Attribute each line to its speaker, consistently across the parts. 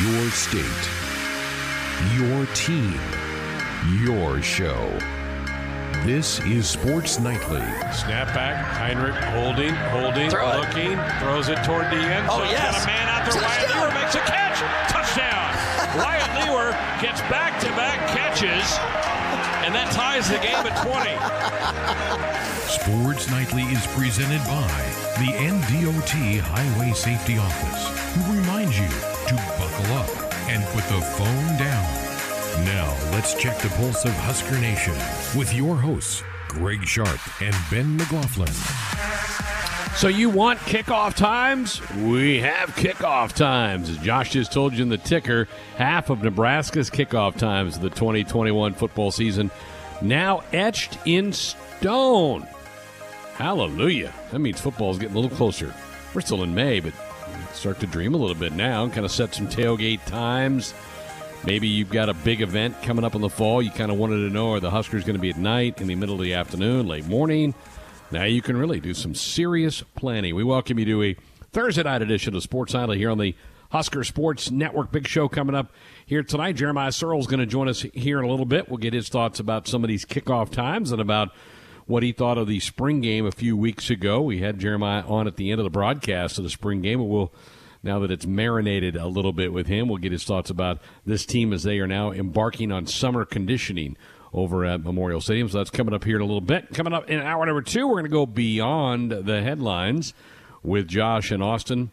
Speaker 1: Your state, your team, your show. This is Sports Nightly.
Speaker 2: Snap back, Heinrich holding, holding,
Speaker 3: Throw it.
Speaker 2: looking, throws it toward the end.
Speaker 3: Oh,
Speaker 2: zone.
Speaker 3: yes.
Speaker 2: Got a man out there. Wyatt
Speaker 3: Touchdown.
Speaker 2: Liewer makes a catch. Touchdown. Wyatt Liewer gets back-to-back catches, and that ties the game at 20.
Speaker 1: Sports Nightly is presented by the NDOT Highway Safety Office, who reminds you to buckle up and put the phone down. Now, let's check the pulse of Husker Nation with your hosts, Greg Sharp and Ben McLaughlin.
Speaker 2: So you want kickoff times? We have kickoff times. As Josh just told you in the ticker, half of Nebraska's kickoff times of the 2021 football season now etched in stone. Hallelujah. That means football's getting a little closer. We're still in May, but start to dream a little bit now kind of set some tailgate times. Maybe you've got a big event coming up in the fall. You kind of wanted to know are the Huskers going to be at night, in the middle of the afternoon, late morning? Now you can really do some serious planning. We welcome you to a Thursday night edition of Sports Nightly here on the Husker Sports Network. Big show coming up here tonight. Jeremiah Sirles is going to join us here in a little bit. We'll get his thoughts about some of these kickoff times and about what he thought of the spring game a few weeks ago. We had Jeremiah on at the end of the broadcast of the spring game, we'll now that it's marinated a little bit with him, we'll get his thoughts about this team as they are now embarking on summer conditioning over at Memorial Stadium. So that's coming up here in a little bit. Coming up in hour number two, we're going to go beyond the headlines with Josh and Austin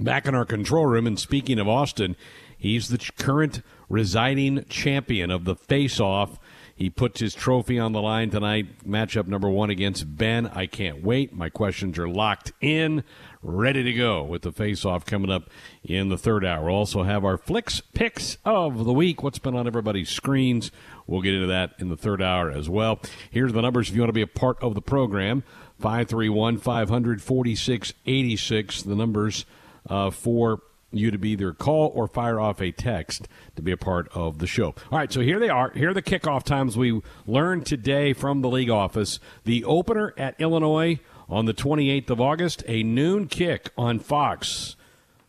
Speaker 2: back in our control room. And speaking of Austin, he's the current residing champion of the face-off. He puts his trophy on the line tonight. Matchup number one against Ben. I can't wait. My questions are locked in, ready to go with the face-off coming up in the third hour. We'll also have our Flix Pix of the week. What's been on everybody's screens? We'll get into that in the third hour as well. Here's the numbers if you want to be a part of the program. 531 546 86. The numbers uh, for you to be either call or fire off a text to be a part of the show. All right, so here they are. Here are the kickoff times we learned today from the league office. The opener at Illinois on the 28th of August, a noon kick on Fox.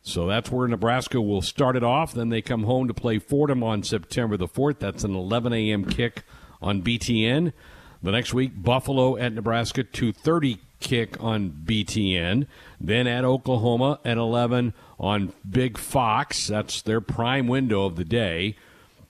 Speaker 2: So that's where Nebraska will start it off. Then they come home to play Fordham on September the 4th. That's an 11 a.m. kick on BTN. The next week, Buffalo at Nebraska, 2:30 kick on BTN. Then at Oklahoma at 11 on Big Fox. That's their prime window of the day.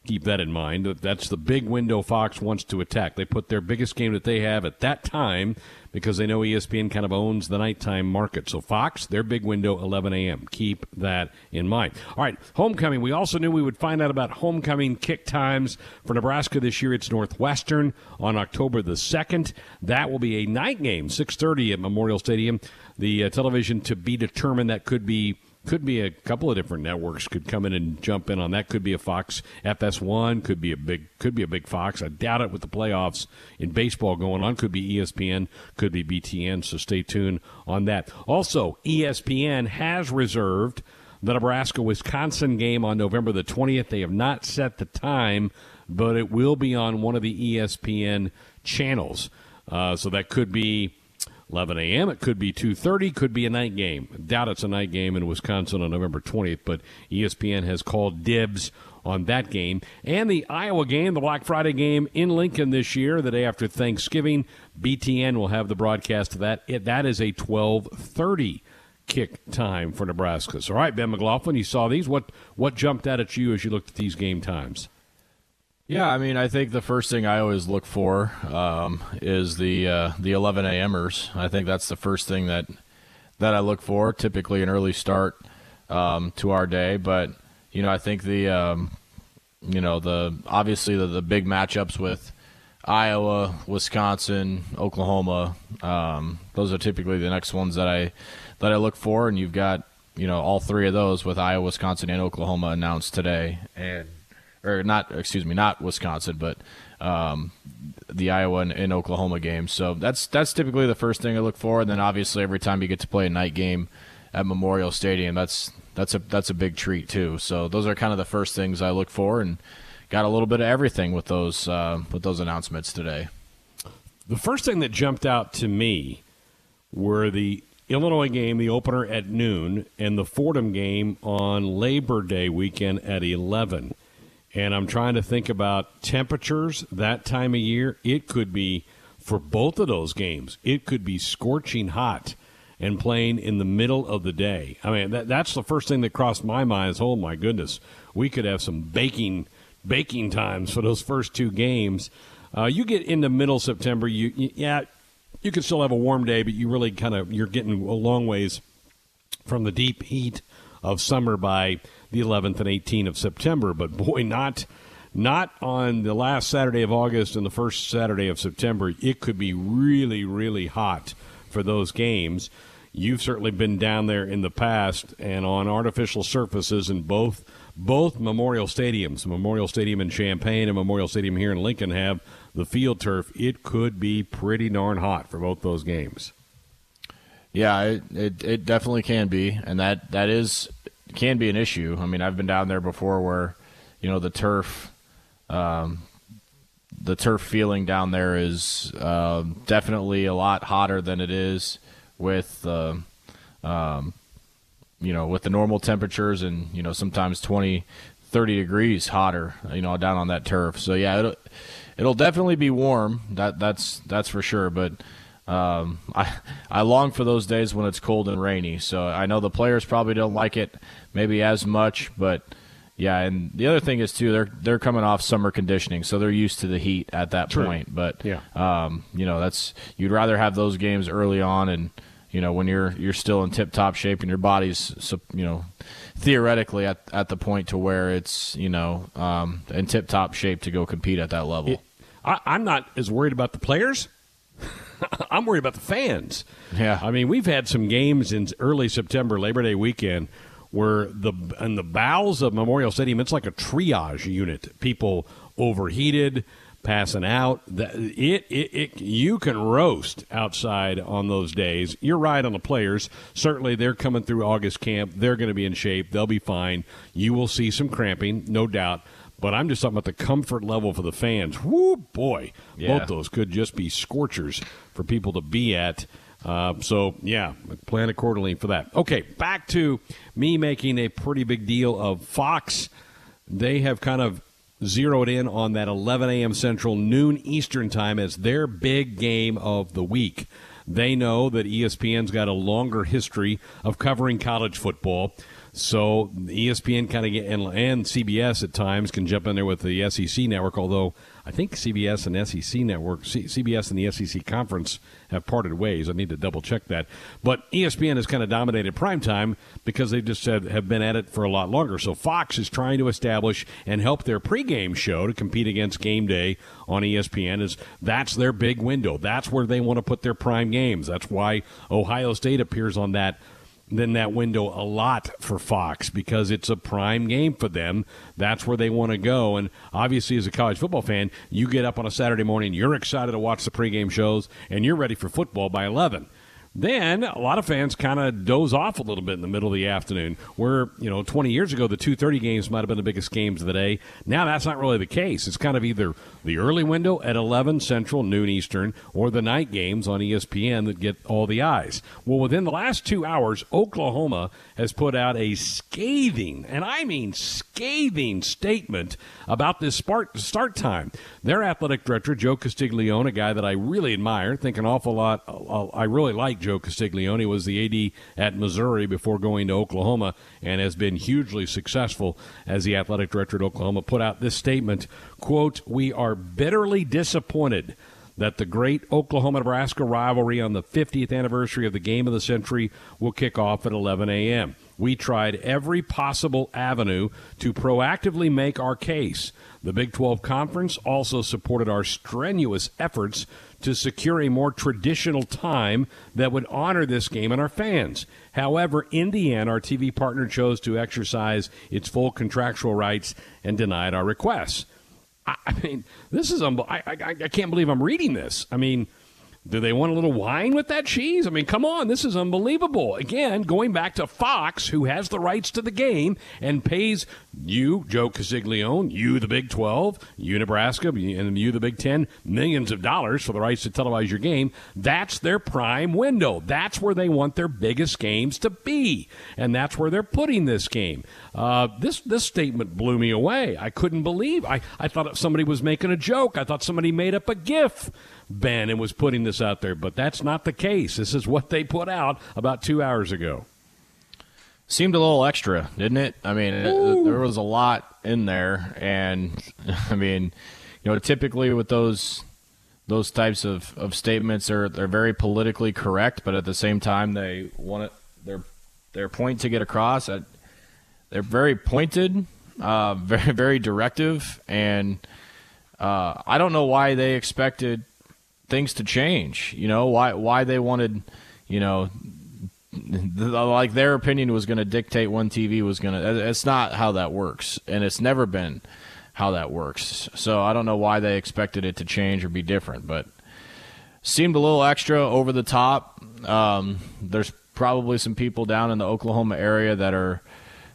Speaker 2: Keep that in mind. That's the big window Fox wants to attack. They put their biggest game that they have at that time because they know ESPN kind of owns the nighttime market. So Fox, their big window, 11 a.m. Keep that in mind. All right, homecoming. We also knew we would find out about homecoming kick times for Nebraska this year. It's Northwestern on October the 2nd. That will be a night game, 6:30 at Memorial Stadium. The uh, television to be determined. That could be could be a couple of different networks could come in and jump in on that. Could be a Fox FS1, could be a big could be a big Fox. I doubt it with the playoffs in baseball going on. Could be ESPN, could be BTN. So stay tuned on that. Also, ESPN has reserved the Nebraska Wisconsin game on November the 20th. They have not set the time, but it will be on one of the ESPN channels. Uh, so that could be 11 a.m. It could be 2:30. Could be a night game. Doubt it's a night game in Wisconsin on November 20th. But ESPN has called dibs on that game and the Iowa game, the Black Friday game in Lincoln this year, the day after Thanksgiving. BTN will have the broadcast of that. It, that is a 12:30 kick time for Nebraska. So, all right, Ben McLaughlin, you saw these. What what jumped out at you as you looked at these game times?
Speaker 3: Yeah, I mean, I think the first thing I always look for um, is the uh, the 11 a.m.ers. I think that's the first thing that that I look for. Typically, an early start um, to our day, but you know, I think the um, you know the obviously the, the big matchups with Iowa, Wisconsin, Oklahoma. Um, those are typically the next ones that I that I look for, and you've got you know all three of those with Iowa, Wisconsin, and Oklahoma announced today, and or not, excuse me, not Wisconsin, but um, the Iowa and, and Oklahoma games. So that's that's typically the first thing I look for, and then obviously every time you get to play a night game at Memorial Stadium, that's that's a that's a big treat too. So those are kind of the first things I look for, and got a little bit of everything with those uh, with those announcements today.
Speaker 2: The first thing that jumped out to me were the Illinois game, the opener at noon, and the Fordham game on Labor Day weekend at 11. And I'm trying to think about temperatures that time of year. It could be, for both of those games, it could be scorching hot and playing in the middle of the day. I mean, that, that's the first thing that crossed my mind is, oh my goodness, we could have some baking baking times for those first two games. Uh, you get into middle September, you, you yeah, you can still have a warm day, but you really kind of you're getting a long ways from the deep heat of summer by the 11th and 18th of September. But boy, not not on the last Saturday of August and the first Saturday of September. It could be really, really hot for those games. You've certainly been down there in the past and on artificial surfaces in both both Memorial Stadiums, Memorial Stadium in Champaign and Memorial Stadium here in Lincoln, have the field turf. It could be pretty darn hot for both those games.
Speaker 3: Yeah, it, it, it definitely can be, and that that is can be an issue. I mean, I've been down there before where, you know, the turf, um, the turf feeling down there is uh, definitely a lot hotter than it is with, uh, um, you know, with the normal temperatures and you know sometimes 20, 30 degrees hotter, you know, down on that turf. So yeah, it'll, it'll definitely be warm. That that's that's for sure. But um, I I long for those days when it's cold and rainy. So I know the players probably don't like it maybe as much, but yeah. And the other thing is too, they're they're coming off summer conditioning, so they're used to the heat at that True. point. But
Speaker 2: yeah,
Speaker 3: um, you know that's you'd rather have those games early on and you know when you're you're still in tip top shape and your body's you know theoretically at, at the point to where it's you know um, in tip top shape to go compete at that level. It,
Speaker 2: I, I'm not as worried about the players. I'm worried about the fans.
Speaker 3: Yeah,
Speaker 2: I mean we've had some games in early September, Labor Day weekend, where the in the bowels of Memorial Stadium, it's like a triage unit. People overheated passing out. It, it, it, you can roast outside on those days. You're right on the players. Certainly, they're coming through August camp. They're going to be in shape. They'll be fine. You will see some cramping, no doubt. But I'm just talking about the comfort level for the fans. Whoo, boy. Yeah. Both those could just be scorchers for people to be at. Uh, so, yeah, plan accordingly for that. Okay, back to me making a pretty big deal of Fox. They have kind of zeroed in on that 11 a.m. Central, noon Eastern time as their big game of the week. They know that ESPN's got a longer history of covering college football. So ESPN kind of get and, and CBS at times can jump in there with the SEC network. Although I think CBS and SEC network, C- CBS and the SEC conference have parted ways. I need to double check that. But ESPN has kind of dominated primetime because they just said, have been at it for a lot longer. So Fox is trying to establish and help their pregame show to compete against game day on ESPN. Is that's their big window. That's where they want to put their prime games. That's why Ohio State appears on that than that window a lot for Fox because it's a prime game for them. That's where they want to go. And obviously, as a college football fan, you get up on a Saturday morning, you're excited to watch the pregame shows, and you're ready for football by 11. Then a lot of fans kind of doze off a little bit in the middle of the afternoon. Where you know, 20 years ago, the 2:30 games might have been the biggest games of the day. Now that's not really the case. It's kind of either the early window at 11 Central, noon Eastern, or the night games on ESPN that get all the eyes. Well, within the last two hours, Oklahoma has put out a scathing, and I mean scathing, statement about this start time. Their athletic director, Joe Castiglione, a guy that I really admire, think an awful lot. Uh, I really like Joe Castiglione, was the AD at Missouri before going to Oklahoma and has been hugely successful as the athletic director at Oklahoma, put out this statement, quote, We are bitterly disappointed that the great Oklahoma Nebraska rivalry on the 50th anniversary of the game of the century will kick off at 11 a.m. We tried every possible avenue to proactively make our case. The Big 12 Conference also supported our strenuous efforts to secure a more traditional time that would honor this game and our fans. However, in the end, our TV partner chose to exercise its full contractual rights and denied our requests. I, I mean, this is I, I, I can't believe I'm reading this. I mean, Do they want a little wine with that cheese? I mean, come on, this is unbelievable. Again, going back to Fox, who has the rights to the game and pays you, Joe Castiglione, you, the Big 12, you, Nebraska, and you, the Big 10, millions of dollars for the rights to televise your game. That's their prime window. That's where they want their biggest games to be. And that's where they're putting this game. Uh, this, this statement blew me away. I couldn't believe. I, I thought somebody was making a joke. I thought somebody made up a GIF. Ben and was putting this out there, but that's not the case. This is what they put out about two hours ago.
Speaker 3: Seemed a little extra, didn't it? I mean, it, there was a lot in there, and I mean, you know, typically with those those types of, of statements, they're they're very politically correct, but at the same time, they want it, their their point to get across. They're very pointed, uh, very very directive, and uh, I don't know why they expected things to change. You know why why they wanted, you know, like their opinion was going to dictate when TV was going to. It's not how that works, and it's never been how that works. So I don't know why they expected it to change or be different, but seemed a little extra over the top. Um, there's probably some people down in the Oklahoma area that are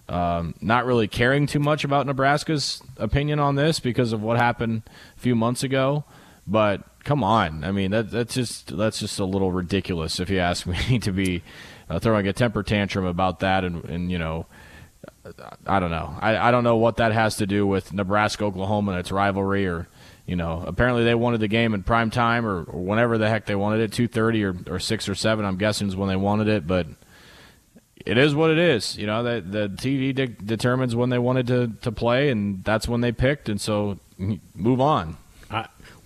Speaker 3: um, not really caring too much about Nebraska's opinion on this because of what happened a few months ago. But come on, I mean that that's just that's just a little ridiculous if you ask me to be uh, throwing a temper tantrum about that, and, and you know. I don't know. I, I don't know what that has to do with Nebraska Oklahoma and its rivalry, or you know, apparently they wanted the game in prime time or, or whenever the heck they wanted it, two thirty or, or six or seven. I'm guessing is when they wanted it, but it is what it is. You know, the the TV de- determines when they wanted to to play, and that's when they picked, and so move on.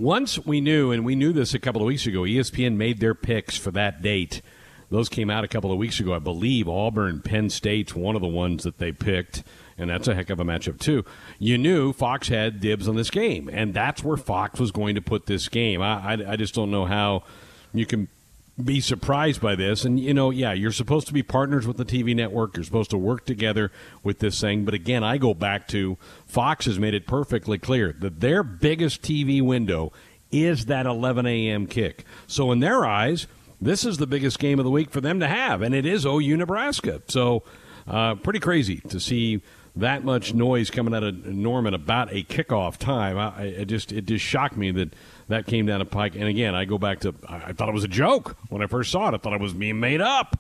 Speaker 2: Once we knew, and we knew this a couple of weeks ago, ESPN made their picks for that date. Those came out a couple of weeks ago. I believe Auburn, Penn State's one of the ones that they picked, and that's a heck of a matchup, too. You knew Fox had dibs on this game, and that's where Fox was going to put this game. I, I, I just don't know how you can be surprised by this. And, you know, yeah, you're supposed to be partners with the TV network. You're supposed to work together with this thing. But again, I go back to Fox has made it perfectly clear that their biggest TV window is that 11 a.m. kick. So, in their eyes, this is the biggest game of the week for them to have. And it is OU Nebraska. So, uh, pretty crazy to see that much noise coming out of Norman about a kickoff time. I, it just it just shocked me that that came down a pike. And again, I go back to I thought it was a joke when I first saw it. I thought it was being made up,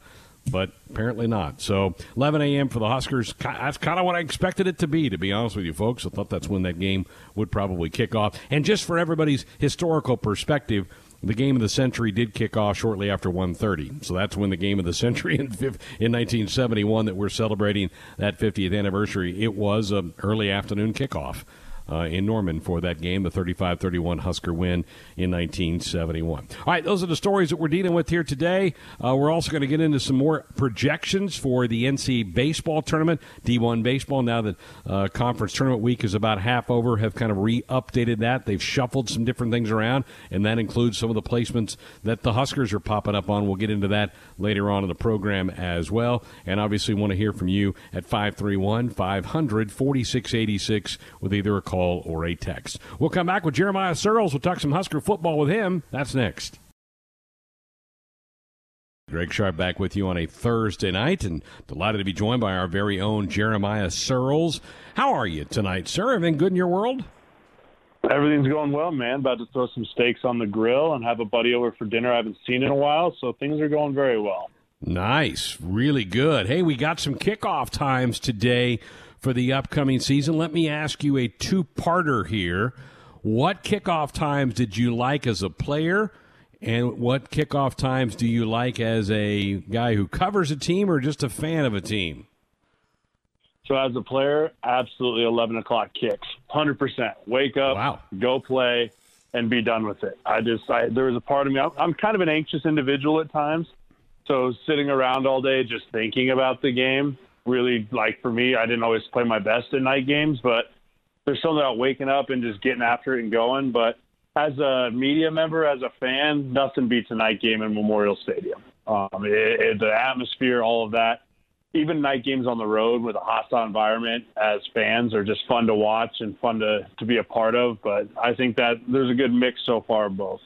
Speaker 2: but apparently not. So 11 a.m. for the Huskers. That's kind of what I expected it to be. To be honest with you, folks, I thought that's when that game would probably kick off. And just for everybody's historical perspective. The game of the century did kick off shortly after 1:30, so that's when the game of the century in, in 1971 that we're celebrating that 50th anniversary. It was an early afternoon kickoff uh, in Norman for that game, the 35 31 Husker win in 1971. All right, those are the stories that we're dealing with here today. Uh, we're also going to get into some more projections for the NC baseball tournament, D1 baseball. Now that uh, conference tournament week is about half over, have kind of re updated that. They've shuffled some different things around, and that includes some of the placements that the Huskers are popping up on. We'll get into that later on in the program as well. And obviously, want to hear from you at 531 500 4686 with either a call or a text. We'll come back with Jeremiah Sirles. We'll talk some Husker football with him. That's next. Greg Sharp back with you on a Thursday night and delighted to be joined by our very own Jeremiah Sirles. How are you tonight, sir? Everything good in your world?
Speaker 4: Everything's going well, man. About to throw some steaks on the grill and have a buddy over for dinner I haven't seen in a while, so things are going very well.
Speaker 2: Nice. Really good. Hey, we got some kickoff times today for the upcoming season. Let me ask you a two parter here. What kickoff times did you like as a player? And what kickoff times do you like as a guy who covers a team or just a fan of a team?
Speaker 4: So as a player, absolutely 11 o'clock kicks, 100%. Wake up,
Speaker 2: wow.
Speaker 4: go play, and be done with it. I just, I, there was a part of me, I'm kind of an anxious individual at times. So sitting around all day just thinking about the game really like for me, I didn't always play my best in night games, but there's something about waking up and just getting after it and going. But as a media member, as a fan, nothing beats a night game in Memorial Stadium. Um, it, it, the atmosphere, all of that. Even night games on the road with a hostile environment as fans are just fun to watch and fun to, to be a part of. But I think that there's a good mix so far of both.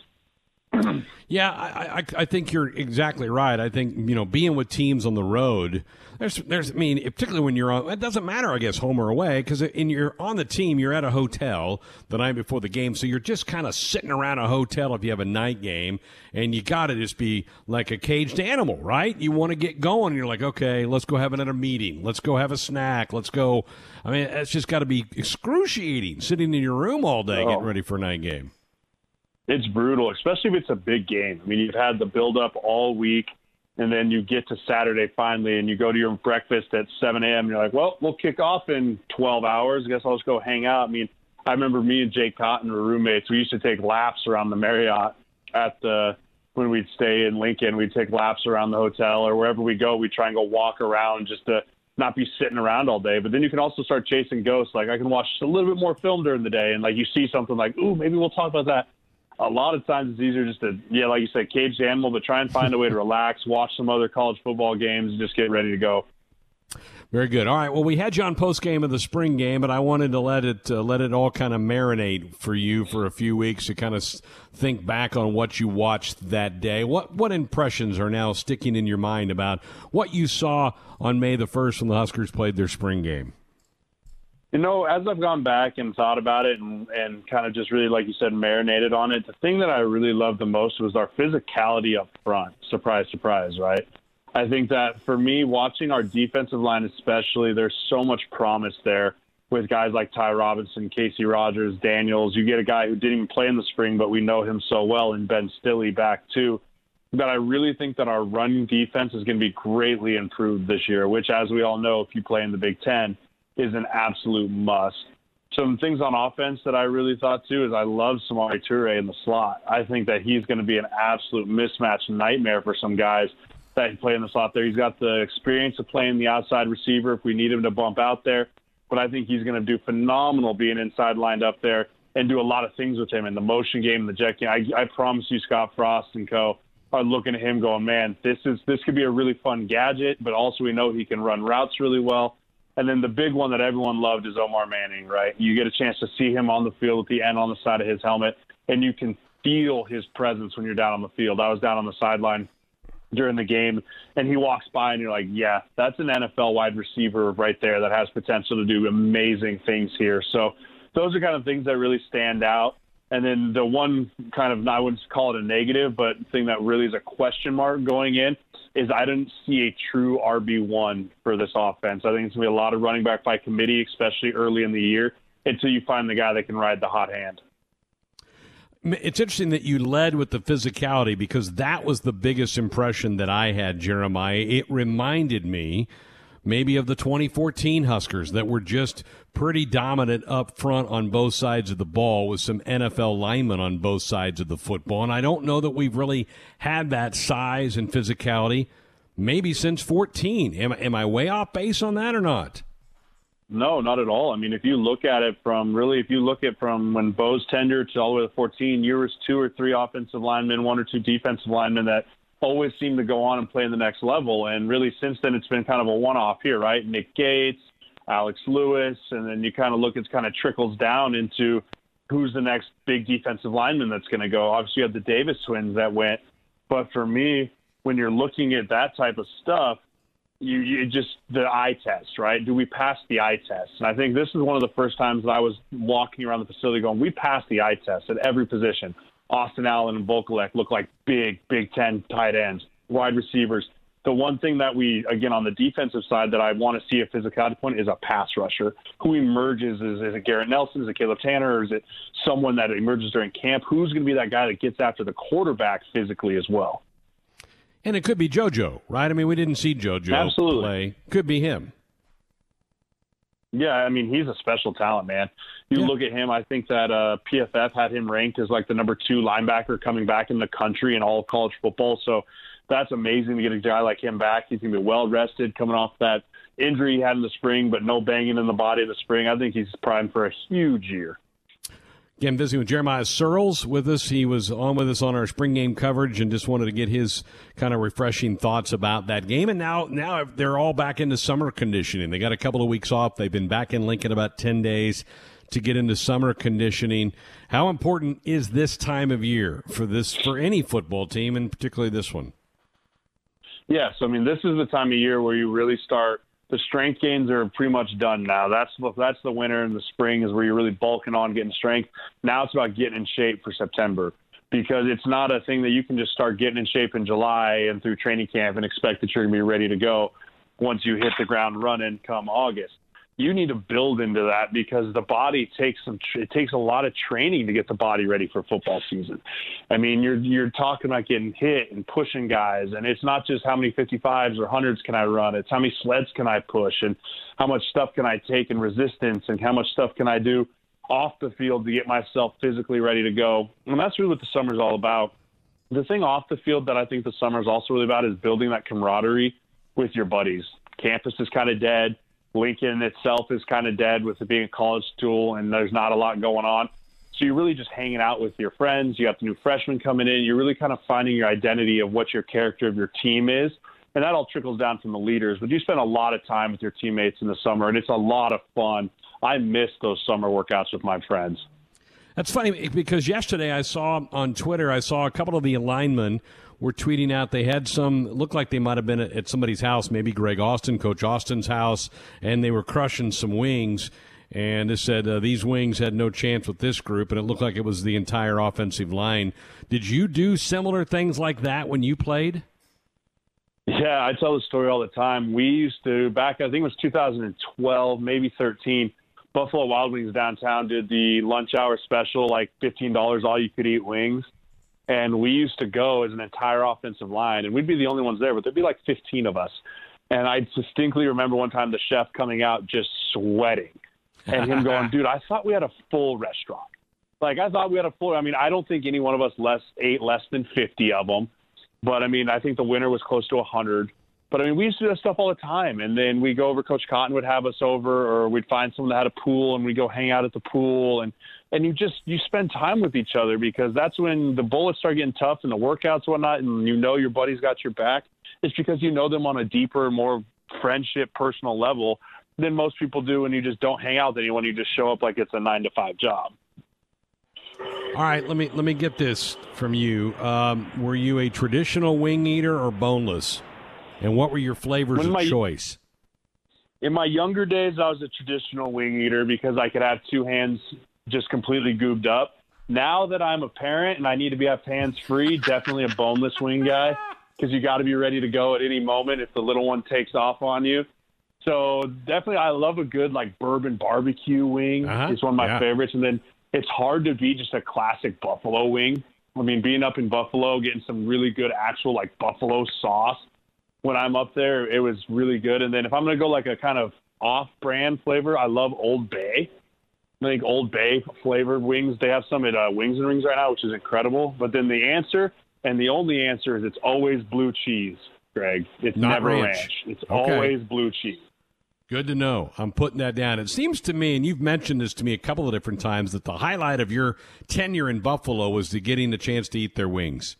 Speaker 2: Yeah, I, I, I think you're exactly right. I think you know being with teams on the road. There's, there's. I mean, particularly when you're on. It doesn't matter, I guess, home or away, because in you're on the team, you're at a hotel the night before the game, so you're just kind of sitting around a hotel if you have a night game, and you got to just be like a caged animal, right? You want to get going, and you're like, okay, let's go have another meeting, let's go have a snack, let's go. I mean, it's just got to be excruciating sitting in your room all day oh. getting ready for a night game
Speaker 4: it's brutal, especially if it's a big game. I mean, you've had the build up all week, and then you get to Saturday finally, and you go to your breakfast at 7 a.m. And you're like, well, we'll kick off in 12 hours. I guess I'll just go hang out. I mean, I remember me and Jake Cotton were roommates. We used to take laps around the Marriott at the when we'd stay in Lincoln. We'd take laps around the hotel or wherever we go. We'd try and go walk around just to not be sitting around all day. But then you can also start chasing ghosts. Like I can watch a little bit more film during the day, and like you see something like, ooh, maybe we'll talk about that a lot of times it's easier just to, yeah, like you said, cage the animal, but try and find a way to relax, watch some other college football games, and just get ready to go.
Speaker 2: Very good. All right. Well, we had you on post game of the spring game, but I wanted to let it uh, let it all kind of marinate for you for a few weeks to kind of think back on what you watched that day. What what impressions are now sticking in your mind about what you saw on May the first when the Huskers played their spring game?
Speaker 4: You know, as I've gone back and thought about it and, and kind of just really, like you said, marinated on it, the thing that I really loved the most was our physicality up front. Surprise, surprise, right? I think that for me, watching our defensive line, especially, there's so much promise there with guys like Ty Robinson, Casey Rogers, Daniels. You get a guy who didn't even play in the spring, but we know him so well, and Ben Stille back too. That I really think that our running defense is going to be greatly improved this year, which, as we all know, if you play in the Big Ten, is an absolute must. Some things on offense that I really thought too is I love Samari Toure in the slot. I think that he's going to be an absolute mismatch nightmare for some guys that play in the slot there. He's got the experience of playing the outside receiver if we need him to bump out there, but I think he's going to do phenomenal being inside lined up there and do a lot of things with him in the motion game the jet game. I, I promise you, Scott Frost and co are looking at him going, man, this is this could be a really fun gadget, but also we know he can run routes really well. And then the big one that everyone loved is Omar Manning, right? You get a chance to see him on the field at the end on the side of his helmet, and you can feel his presence when you're down on the field. I was down on the sideline during the game, and he walks by, and you're like, yeah, that's an NFL wide receiver right there that has potential to do amazing things here. So those are kind of things that really stand out. And then the one kind of, I wouldn't call it a negative, but thing that really is a question mark going in is I didn't see a true RB1 for this offense. I think it's going to be a lot of running back by committee, especially early in the year, until you find the guy that can ride the hot hand.
Speaker 2: It's interesting that you led with the physicality because that was the biggest impression that I had, Jeremiah. It reminded me maybe of the 2014 Huskers that were just pretty dominant up front on both sides of the ball with some NFL linemen on both sides of the football. And I don't know that we've really had that size and physicality maybe since 14. Am, am I way off base on that or not?
Speaker 4: No, not at all. I mean, if you look at it from really, if you look at from when Bo's tenure to all the way to 14, year was two or three offensive linemen, one or two defensive linemen that always seem to go on and play in the next level. And really, since then, it's been kind of a one-off here, right? Nick Gates, Alex Lewis, and then you kind of look, it's kind of trickles down into who's the next big defensive lineman that's going to go. Obviously, you have the Davis twins that went, but for me, when you're looking at that type of stuff, you, you just the eye test, right? Do we pass the eye test? And I think this is one of the first times that I was walking around the facility going, we passed the eye test at every position. Austin Allen and Vokolek look like big Big Ten tight ends, wide receivers. The one thing that we, again, on the defensive side that I want to see a physicality point is a pass rusher. Who emerges? Is, is it Garrett Nelson? Is it Caleb Tanner? Or is it someone that emerges during camp? Who's going to be that guy that gets after the quarterback physically as well?
Speaker 2: And it could be JoJo, right? I mean, we didn't see JoJo
Speaker 4: Absolutely.
Speaker 2: play. Could be him.
Speaker 4: Yeah, I mean, he's a special talent, man. You yeah. look at him, I think that uh, PFF had him ranked as like the number two linebacker coming back in the country in all college football. So that's amazing to get a guy like him back. He's going to be well rested coming off that injury he had in the spring, but no banging in the body in the spring. I think he's primed for a huge year.
Speaker 2: Again, visiting with Jeremiah Sirles with us. He was on with us on our spring game coverage and just wanted to get his kind of refreshing thoughts about that game. And now, now they're all back into summer conditioning. They got a couple of weeks off. They've been back in Lincoln about 10 days to get into summer conditioning. How important is this time of year for this for any football team, and particularly this one?
Speaker 4: Yes, I mean this is the time of year where you really start. The strength gains are pretty much done now. That's that's the winter and the spring is where you're really bulking on getting strength. Now it's about getting in shape for September because it's not a thing that you can just start getting in shape in July and through training camp and expect that you're going to be ready to go once you hit the ground running come August you need to build into that because the body takes some it takes a lot of training to get the body ready for football season. I mean, you're you're talking about getting hit and pushing guys and it's not just how many 55s or 100s can I run, it's how many sleds can I push and how much stuff can I take in resistance and how much stuff can I do off the field to get myself physically ready to go. And that's really what the summer's all about. The thing off the field that I think the summer is also really about is building that camaraderie with your buddies. Campus is kind of dead Lincoln itself is kind of dead with it being a college school and there's not a lot going on. So you're really just hanging out with your friends. You have the new freshmen coming in. You're really kind of finding your identity of what your character of your team is. And that all trickles down from the leaders. But you spend a lot of time with your teammates in the summer, and it's a lot of fun. I miss those summer workouts with my friends.
Speaker 2: That's funny because yesterday I saw on Twitter, I saw a couple of the linemen were tweeting out they had some looked like they might have been at somebody's house, maybe Greg Austin, Coach Austin's house, and they were crushing some wings. And it said uh, these wings had no chance with this group, and it looked like it was the entire offensive line. Did you do similar things like that when you played?
Speaker 4: Yeah, I tell the story all the time. We used to back, I think it was 2012, maybe 13. Buffalo Wild Wings downtown did the lunch hour special, like $15 all you could eat wings. And we used to go as an entire offensive line, and we'd be the only ones there, but there'd be like 15 of us. And I distinctly remember one time the chef coming out just sweating and him going, dude, I thought we had a full restaurant. Like, I thought we had a full, I mean, I don't think any one of us less ate less than 50 of them. But I mean, I think the winner was close to 100. But I mean, we used to do that stuff all the time. And then we go over, Coach Cotton would have us over, or we'd find someone that had a pool and we'd go hang out at the pool. And and you just you spend time with each other because that's when the bullets start getting tough and the workouts whatnot, and you know your buddy's got your back. It's because you know them on a deeper, more friendship, personal level than most people do, and you just don't hang out with anyone. You just show up like it's a nine to five job.
Speaker 2: All right, let me let me get this from you. Um, were you a traditional wing eater or boneless? And what were your flavors when of my, choice?
Speaker 4: In my younger days, I was a traditional wing eater because I could have two hands just completely goobed up. Now that I'm a parent and I need to be up hands free, definitely a boneless wing guy because you got to be ready to go at any moment if the little one takes off on you. So definitely, I love a good like bourbon barbecue wing. Uh-huh. It's one of my yeah. favorites, and then it's hard to beat just a classic buffalo wing. I mean, being up in Buffalo, getting some really good actual like buffalo sauce when I'm up there, it was really good. And then if I'm gonna go like a kind of off-brand flavor, I love Old Bay. I think Old Bay flavored wings. They have some at uh, Wings and Rings right now, which is incredible. But then the answer, and the only answer is it's always blue cheese, Greg. It's
Speaker 2: Not
Speaker 4: never
Speaker 2: ranch.
Speaker 4: ranch. It's okay. always blue cheese.
Speaker 2: Good to know. I'm putting that down. It seems to me, and you've mentioned this to me a couple of different times, that the highlight of your tenure in Buffalo was the getting the chance to eat their wings.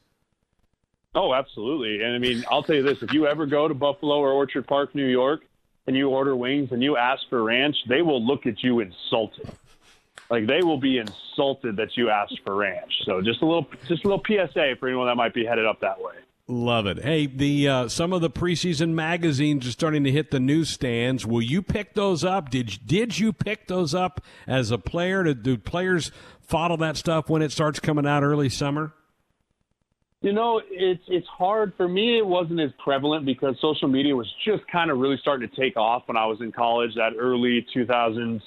Speaker 4: Oh, absolutely. And I mean, I'll tell you this: if you ever go to Buffalo or Orchard Park, New York, and you order wings and you ask for ranch, they will look at you insulted. Like they will be insulted that you asked for ranch. So just a little, just a little PSA for anyone that might be headed up that way.
Speaker 2: Love it. Hey, the uh, some of the preseason magazines are starting to hit the newsstands. Will you pick those up? Did did you pick those up as a player? Do, do players follow that stuff when it starts coming out early summer?
Speaker 4: You know, it's it's hard for me. It wasn't as prevalent because social media was just kind of really starting to take off when I was in college. That early 2000s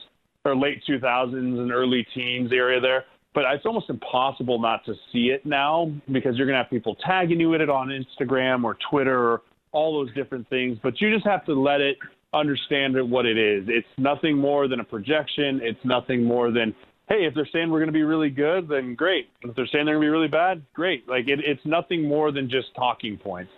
Speaker 4: or late 2000s and early teens area there. But it's almost impossible not to see it now because you're to have people tagging you in it on Instagram or Twitter or all those different things. But you just have to let it understand what it is. It's nothing more than a projection. It's nothing more than, hey, if they're saying we're going to be really good, then great. If they're saying they're going to be really bad, great. Like it, it's nothing more than just talking points.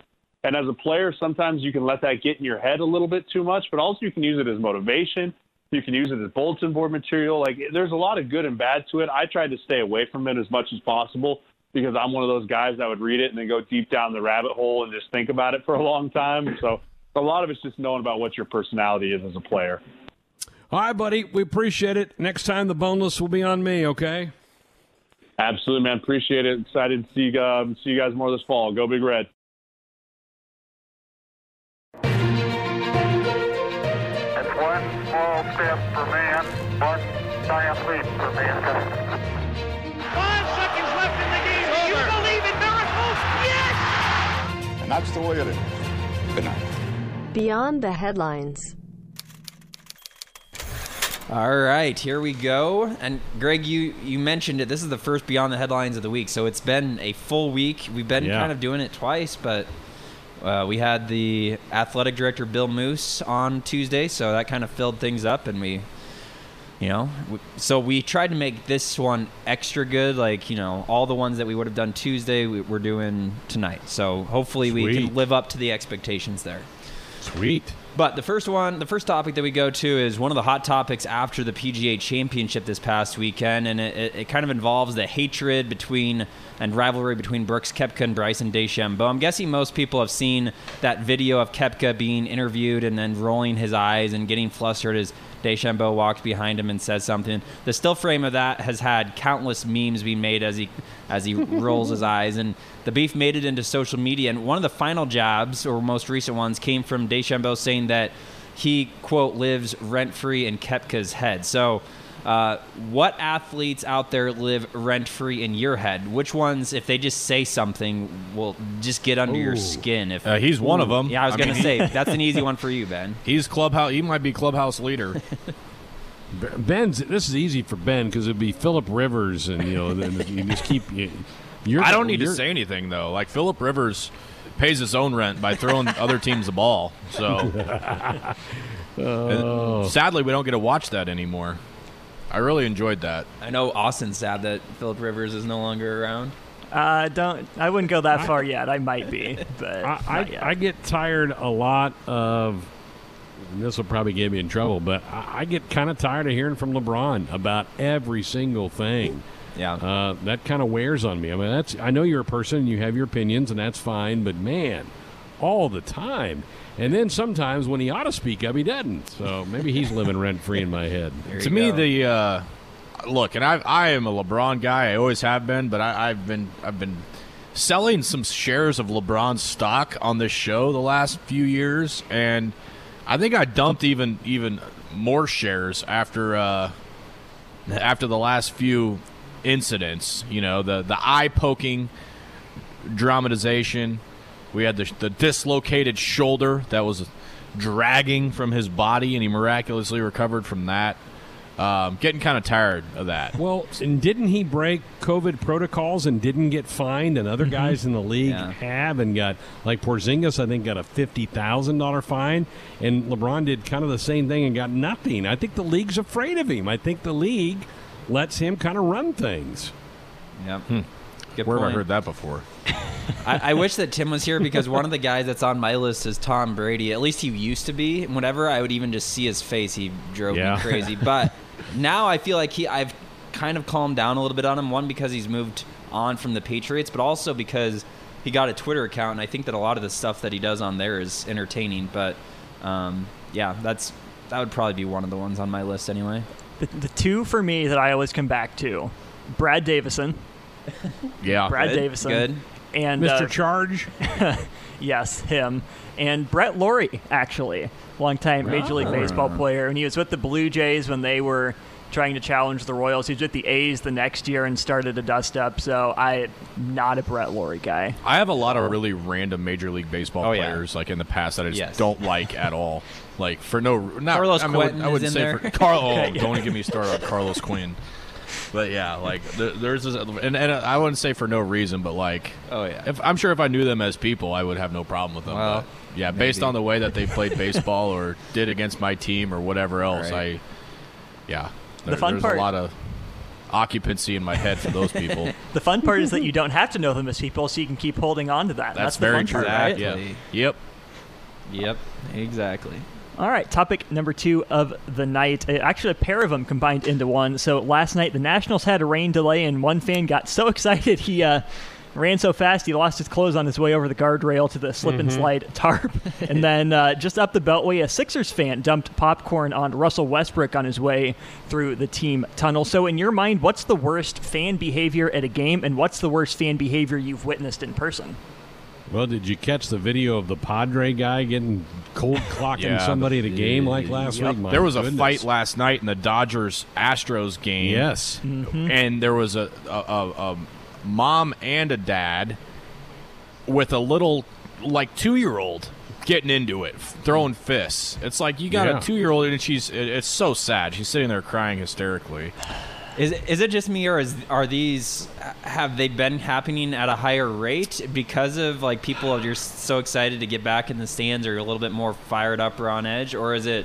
Speaker 4: And as a player, sometimes you can let that get in your head a little bit too much, but also you can use it as motivation. You can use it as bulletin board material. Like there's a lot of good and bad to it. I tried to stay away from it as much as possible because I'm one of those guys that would read it and then go deep down the rabbit hole and just think about it for a long time. So a lot of it's just knowing about what your personality is as a player.
Speaker 2: All right, buddy. We appreciate it. Next time the boneless will be on me. Okay.
Speaker 4: Absolutely, man. Appreciate it. Excited to see you, um, see you guys more this fall. Go Big Red.
Speaker 5: It's one small step for man, one giant leap for mankind.
Speaker 6: Five seconds left in the game. Do you believe in miracles? Yes!
Speaker 7: And that's the way it is. Good night.
Speaker 8: Beyond the headlines.
Speaker 9: All right, here we go. And Greg, you you mentioned it. This is the first Beyond the Headlines of the week, so it's been a full week. We've been
Speaker 2: Yeah.
Speaker 9: kind of doing it twice, but uh, we had the athletic director Bill Moos on Tuesday, so that kind of filled things up, and we, you know, we, so we tried to make this one extra good. Like you know, all the ones that we would have done Tuesday, we, we're doing tonight. So hopefully we can live up to the expectations there.
Speaker 2: Sweet.
Speaker 9: But the first one, the first topic that we go to is one of the hot topics after the PGA Championship this past weekend, and it, it, kind of involves the hatred between and rivalry between Brooks Koepka and Bryson DeChambeau. I'm guessing most people have seen that video of Koepka being interviewed and then rolling his eyes and getting flustered as DeChambeau walks behind him and says something. The still frame of that has had countless memes being made as he as he rolls his eyes, and the beef made it into social media. And one of the final jabs, or most recent ones, came from DeChambeau saying that he quote lives rent free in Koepka's head. So. Uh, what athletes out there live rent free in your head? Which ones, if they just say something, will just get under your skin? If
Speaker 3: Uh, he's one of them.
Speaker 9: yeah, I was gonna say that's an easy one for you, Ben.
Speaker 3: He's clubhouse. He might be clubhouse leader.
Speaker 2: Ben's. This is easy for Ben because it'd be Philip Rivers, and you know, then you just keep. You, you're
Speaker 3: I don't need to
Speaker 2: you're-
Speaker 3: say anything though. Like Philip Rivers pays his own rent by throwing other teams the ball. So And sadly, we don't get to watch that anymore. I really enjoyed that.
Speaker 9: I know Austin's sad that Philip Rivers is no longer around.
Speaker 10: Uh, don't. I wouldn't go that far yet. I might be, but
Speaker 2: I,
Speaker 10: not yet.
Speaker 2: I, I get tired a lot of. and This will probably get me in trouble, but I, I get kind of tired of hearing from LeBron about every single thing.
Speaker 9: Yeah.
Speaker 2: Uh, that kind of wears on me. I mean, that's I know you're a person, and you have your opinions, and that's fine. But man, all the time, and then sometimes when he ought to speak up, he doesn't. So maybe he's living rent free in my head.
Speaker 3: To me,
Speaker 9: go.
Speaker 3: the uh, look, and I I am a LeBron guy. I always have been, but I, I've been I've been selling some shares of LeBron's stock on this show the last few years, and I think I dumped even even more shares after uh, after the last few incidents. You know, the the eye poking dramatization. We had the the dislocated shoulder that was dragging from his body, and he miraculously recovered from that. Um, getting kind of tired of that.
Speaker 2: Well, and didn't he break COVID protocols and didn't get fined? And other guys in the league
Speaker 9: Yeah.
Speaker 2: have and got like Porzingis, I think, got a fifty thousand dollar fine, and LeBron did kind of the same thing and got nothing. I think the league's afraid of him. I think the league lets him kind of run things.
Speaker 9: Yep. Good
Speaker 3: Where have I heard that before?
Speaker 9: I, I wish that Tim was here because one of the guys that's on my list is Tom Brady. At least he used to be. Whenever I would even just see his face, he drove
Speaker 2: Yeah.
Speaker 9: me crazy. But now I feel like he, I've kind of calmed down a little bit on him. One because he's moved on from the Patriots, but also because he got a Twitter account, and I think that a lot of the stuff that he does on there is entertaining. But um, yeah, that's that would probably be one of the ones on my list anyway.
Speaker 10: The, the two for me that I always come back to: Brad Davison,
Speaker 3: Yeah,
Speaker 10: Brad
Speaker 9: Good,
Speaker 10: Davison,
Speaker 9: good.
Speaker 10: and
Speaker 2: Mr.
Speaker 10: uh,
Speaker 2: Charge,
Speaker 10: yes, him, and Brett Lawrie, actually, longtime Major League Baseball player, and he was with the Blue Jays when they were trying to challenge the Royals. He was with the A's the next year and started a dust up. So I, not a Brett Lawrie guy.
Speaker 3: I have a lot of really random Major League Baseball
Speaker 9: Oh, yeah.
Speaker 3: players like in the past that I just
Speaker 9: Yes.
Speaker 3: don't like at all. Like for no, not
Speaker 9: Carlos
Speaker 3: I, mean, I would-
Speaker 9: Quentin
Speaker 3: I wouldn't
Speaker 9: is
Speaker 3: say
Speaker 9: in
Speaker 3: for
Speaker 9: there.
Speaker 3: Carl. Oh, don't even get me started on Carlos Quentin. But yeah, like there, there's this, and, and I wouldn't say for no reason, but like
Speaker 9: Oh yeah.
Speaker 3: if I'm sure if I knew them as people, I would have no problem with them.
Speaker 9: Well,
Speaker 3: but yeah, based on the way that they played baseball or did against my team or whatever else,
Speaker 9: Right.
Speaker 3: I yeah, there-
Speaker 10: fun
Speaker 3: there's
Speaker 10: part-
Speaker 3: a lot of occupancy in my head for those people.
Speaker 10: The fun part is that you don't have to know them as people, so you can keep holding on to that.
Speaker 3: That's,
Speaker 10: the
Speaker 3: very
Speaker 10: fun
Speaker 3: true.
Speaker 10: part, right?
Speaker 3: Yeah.
Speaker 9: Exactly.
Speaker 3: Yep.
Speaker 9: Yep. Exactly.
Speaker 10: All right, topic number two of the night. Uh, Actually, a pair of them combined into one. So last night, the Nationals had a rain delay, and one fan got so excited he uh, ran so fast he lost his clothes on his way over the guardrail to the slip and
Speaker 2: Mhm.
Speaker 10: slide tarp. and then uh, just up the beltway, a Sixers fan dumped popcorn on Russell Westbrook on his way through the team tunnel. So, in your mind, what's the worst fan behavior at a game, and what's the worst fan behavior you've witnessed in person?
Speaker 2: Well, did you catch the video of the Padre guy getting cold clocking
Speaker 3: Yeah,
Speaker 2: somebody at a
Speaker 3: the-
Speaker 2: game like last
Speaker 3: Yep.
Speaker 2: week? My
Speaker 3: there was a fight last night in the Dodgers Astros game.
Speaker 2: Yes. Mm-hmm.
Speaker 3: and there was a, a, a, a mom and a dad with a little like two year old getting into it, throwing fists. It's like you got
Speaker 2: Yeah.
Speaker 3: a two year old and she's it, it's so sad. She's sitting there crying hysterically.
Speaker 9: Is is it just me or is are these have they been happening at a higher rate because of like people are just so excited to get back in the stands or a little bit more fired up or on edge or is it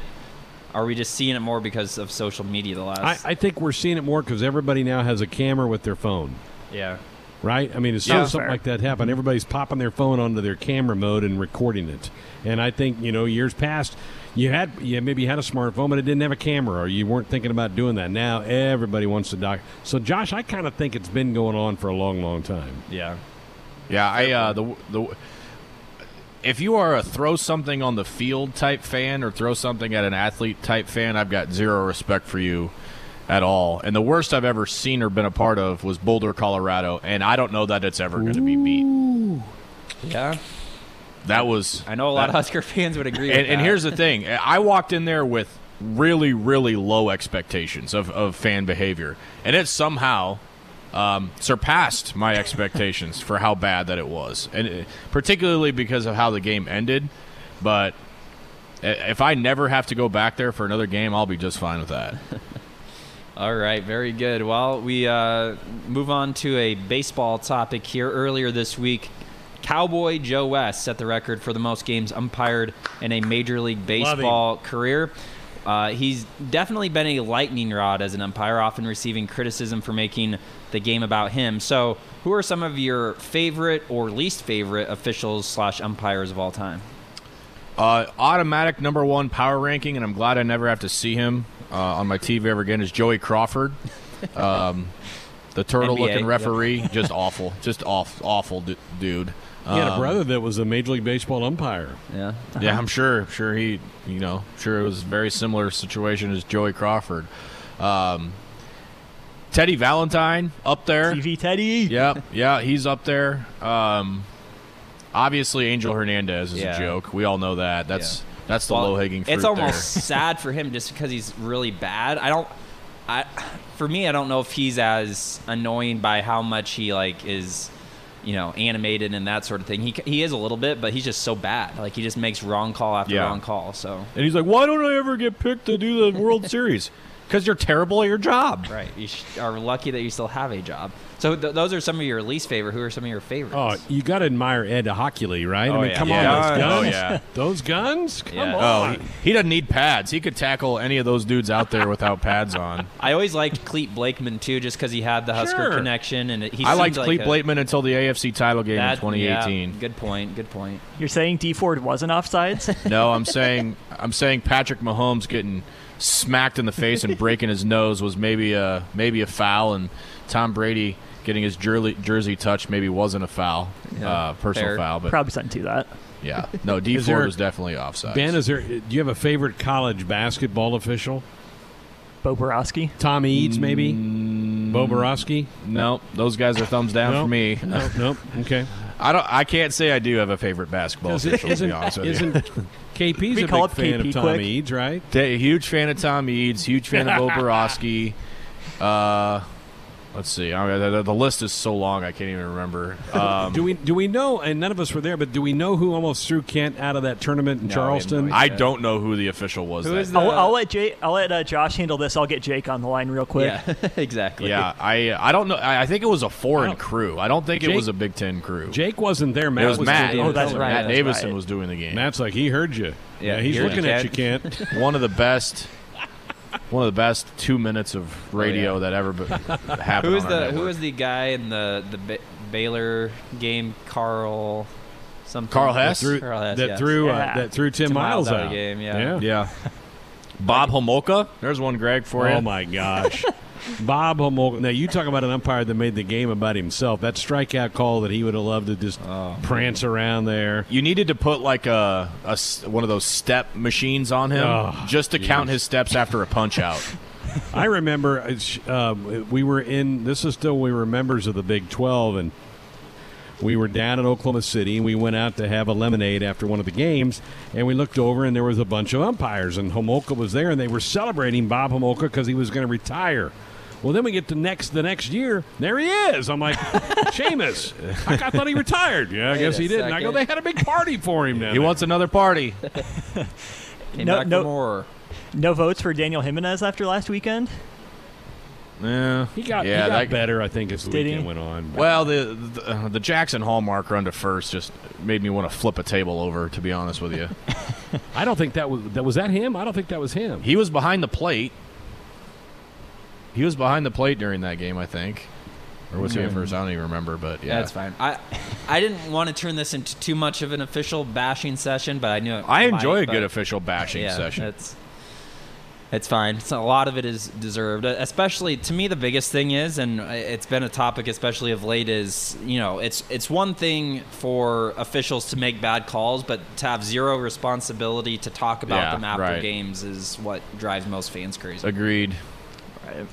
Speaker 9: are we just seeing it more because of social media the last
Speaker 2: I, I think we're seeing it more because everybody now has a camera with their phone.
Speaker 9: yeah
Speaker 2: right? I mean, as soon
Speaker 9: Yeah.
Speaker 2: as something
Speaker 9: Fair.
Speaker 2: like that happened, everybody's popping their phone onto their camera mode and recording it. And I think you know, years past, you had you maybe you had a smartphone, but it didn't have a camera, or you weren't thinking about doing that. Now everybody wants to doc. So, Josh, I kind of think it's been going on for a long, long time.
Speaker 9: yeah
Speaker 3: Yeah, I uh, the the if you are a throw something on the field type fan or throw something at an athlete type fan, I've got zero respect for you at all. And the worst I've ever seen or been a part of was Boulder, Colorado, and I don't know that it's ever going to be beat.
Speaker 9: yeah
Speaker 3: That was
Speaker 9: I know a lot
Speaker 3: that-
Speaker 9: of Husker fans would agree
Speaker 3: and, and here's the thing I walked in there with really, really low expectations of, of fan behavior, and it somehow um, surpassed my expectations for how bad that it was, and it, particularly because of how the game ended. But if I never have to go back there for another game, I'll be just fine with that.
Speaker 9: All right, very good. Well, we uh, move on to a baseball topic here. Earlier this week, Cowboy Joe West set the record for the most games umpired in a Major League Baseball career. Uh, he's definitely been a lightning rod as an umpire, often receiving criticism for making the game about him. So, who are some of your favorite or least favorite officials slash umpires of all time?
Speaker 3: Uh, automatic number one power ranking, and I'm glad I never have to see him uh, on my TV ever again. Is Joey Crawford, um, the turtle-looking
Speaker 9: NBA,
Speaker 3: referee? Just awful, just off, awful du- dude.
Speaker 2: He had a
Speaker 3: Um,
Speaker 2: brother that was a Major League Baseball umpire.
Speaker 9: Yeah.
Speaker 3: Yeah, I'm sure. Sure, he, you know, sure it was a very similar situation as Joey Crawford. Um, Teddy Valentine up there.
Speaker 10: TV Teddy.
Speaker 3: Yep, yeah, he's up there. Um, obviously, Angel Hernandez is
Speaker 9: Yeah.
Speaker 3: a joke. We all know that. That's that's the
Speaker 9: Well,
Speaker 3: low hanging fruit.
Speaker 9: It's almost
Speaker 3: there.
Speaker 9: sad for him just because he's really bad. I don't. I for me, I don't know if he's as annoying by how much he like is, you know, animated and that sort of thing. He he is a little bit, but he's just so bad. Like he just makes wrong call after
Speaker 3: Yeah.
Speaker 9: wrong call. So
Speaker 3: And he's like, "Why don't I ever get picked to do the World Series? Because you're terrible at your job."
Speaker 9: right, you sh- are lucky that you still have a job. So th- those are some of your least favorite. Who are some of your favorites?
Speaker 2: Oh, you got to admire Ed Hochuli, right?
Speaker 9: Oh,
Speaker 2: I mean,
Speaker 9: yeah.
Speaker 2: come
Speaker 3: Yeah.
Speaker 2: on, those guns.
Speaker 3: Oh,
Speaker 2: guns.
Speaker 3: yeah.
Speaker 2: those guns. Come
Speaker 9: Yeah.
Speaker 3: Oh, he, he doesn't need pads. He could tackle any of those dudes out there without pads on.
Speaker 9: I always liked Clete Blakeman too, just because he had the Husker
Speaker 2: Sure.
Speaker 9: connection, and it- he
Speaker 3: I liked
Speaker 9: like
Speaker 3: Clete
Speaker 9: a-
Speaker 3: Blakeman until the AFC title game
Speaker 9: that-
Speaker 3: in 2018.
Speaker 9: yeah, good point. Good point.
Speaker 10: You're saying Dee Ford wasn't offsides?
Speaker 3: No, I'm saying I'm saying Patrick Mahomes getting smacked in the face and breaking his nose was maybe a maybe a foul, and Tom Brady getting his jersey jersey touched maybe wasn't a foul,
Speaker 9: Yeah,
Speaker 3: uh, personal
Speaker 9: fair.
Speaker 3: foul. But
Speaker 10: Probably something to that.
Speaker 3: yeah, no, Dee
Speaker 2: Is
Speaker 3: Ford was definitely offside.
Speaker 2: Ben, is there? Do you have a favorite college basketball official?
Speaker 10: Bo Boroski.
Speaker 2: Tom Eads, maybe. Bo Boroski.
Speaker 3: no, those guys are thumbs down
Speaker 2: No?
Speaker 3: for me.
Speaker 2: No, nope. Okay.
Speaker 3: I don't. I can't say I do have a favorite basketball
Speaker 2: Isn't,
Speaker 3: official. To be honest with you.
Speaker 2: Isn't KP's
Speaker 10: We
Speaker 2: a
Speaker 10: call
Speaker 2: big fan
Speaker 10: KP
Speaker 2: of Tom
Speaker 10: quick.
Speaker 2: Eads, right?
Speaker 3: A huge fan of Tom Eads, huge fan of Bo Boroski. Uh, let's see. I mean, the, the list is so long I can't even remember. Um,
Speaker 2: Do we do we know? And none of us were there, but do we know who almost threw Kent out of that tournament in
Speaker 9: No, we have no
Speaker 2: Charleston?
Speaker 9: idea.
Speaker 3: I don't know who the official was.
Speaker 9: Who
Speaker 3: that
Speaker 9: is the-
Speaker 10: I'll, I'll let Jay, I'll let uh, Josh handle this. I'll get Jake on the line real quick.
Speaker 9: Yeah, exactly.
Speaker 3: Yeah, I I don't know. I, I think it was a foreign
Speaker 2: I
Speaker 3: crew. I don't think it was a Big Ten crew.
Speaker 2: Jake wasn't there. Matt
Speaker 3: it was Matt.
Speaker 2: doing
Speaker 10: Oh, that's right.
Speaker 3: Matt
Speaker 10: that's
Speaker 3: Davison
Speaker 10: right.
Speaker 3: was doing the game.
Speaker 2: Matt's like he heard you.
Speaker 9: Yeah,
Speaker 2: Yeah, he's looking
Speaker 9: you,
Speaker 2: at you, Kent.
Speaker 3: one of the best. One of the best two minutes of radio
Speaker 9: Oh, yeah.
Speaker 3: that ever be- happened.
Speaker 9: Who is
Speaker 3: on
Speaker 9: the who
Speaker 3: network.
Speaker 9: the guy in the the ba- Baylor game? Carl. Something.
Speaker 3: Carl Hess?
Speaker 2: Threw-
Speaker 9: Carl Hess,
Speaker 2: that
Speaker 9: yes.
Speaker 2: threw uh,
Speaker 10: Yeah.
Speaker 2: that threw Tim,
Speaker 9: Tim
Speaker 2: Miles,
Speaker 9: Miles out of
Speaker 2: out.
Speaker 9: the game, yeah.
Speaker 3: Yeah. Bob Homolka. There's one, Greg, for
Speaker 2: Oh
Speaker 3: you.
Speaker 2: Oh my gosh. Bob Homolka. Now you talk about an umpire that made the game about himself. That strikeout call that he would have loved to just prance around there.
Speaker 3: You needed to put like a one of those step machines on him
Speaker 2: Oh,
Speaker 3: just to count his steps after a punch out.
Speaker 2: I remember it's, um, we were in. This is still we were members of the Big Twelve, and we were down in Oklahoma City, and we went out to have a lemonade after one of the games, and we looked over, and there was a bunch of umpires, and Homolka was there, and they were celebrating Bob Homolka because he was going to retire. Well, then we get to next the next year. There he is. I'm like, Seamus. I, I thought he retired. Yeah, I
Speaker 9: Wait
Speaker 2: guess he did. And I go, they had a big party for him. Down
Speaker 3: he
Speaker 2: there.
Speaker 3: wants another party.
Speaker 9: Came
Speaker 10: No-
Speaker 9: back
Speaker 10: no-
Speaker 9: for more.
Speaker 10: No votes for Daniel Jimenez after last weekend.
Speaker 3: Yeah,
Speaker 2: He got,
Speaker 3: yeah,
Speaker 2: he got
Speaker 3: that-
Speaker 2: better, I think, as the
Speaker 10: Did he?
Speaker 2: went on. But-
Speaker 3: Well, the the, uh, the Jackson Hallmark run to first just made me want to flip a table over. To be honest with you,
Speaker 2: I don't think that was that was that him. I don't think that was him.
Speaker 3: he was behind the plate. He was behind the plate during that game, I think, or was he at first? I don't even remember. But yeah,
Speaker 9: That's fine. I I didn't want to turn this into too much of an official bashing session, but I knew it
Speaker 3: I
Speaker 9: might,
Speaker 3: enjoy a
Speaker 9: but-
Speaker 3: good official bashing
Speaker 9: yeah,
Speaker 3: session.
Speaker 9: It's it's fine. So a lot of it is deserved. Especially to me, the biggest thing is, and uh, it's been a topic, especially of late, is you know, it's it's one thing for officials to make bad calls, but to have zero responsibility to talk about
Speaker 3: Yeah,
Speaker 9: them after
Speaker 3: right.
Speaker 9: games is what drives most fans crazy.
Speaker 3: Agreed.
Speaker 10: Right.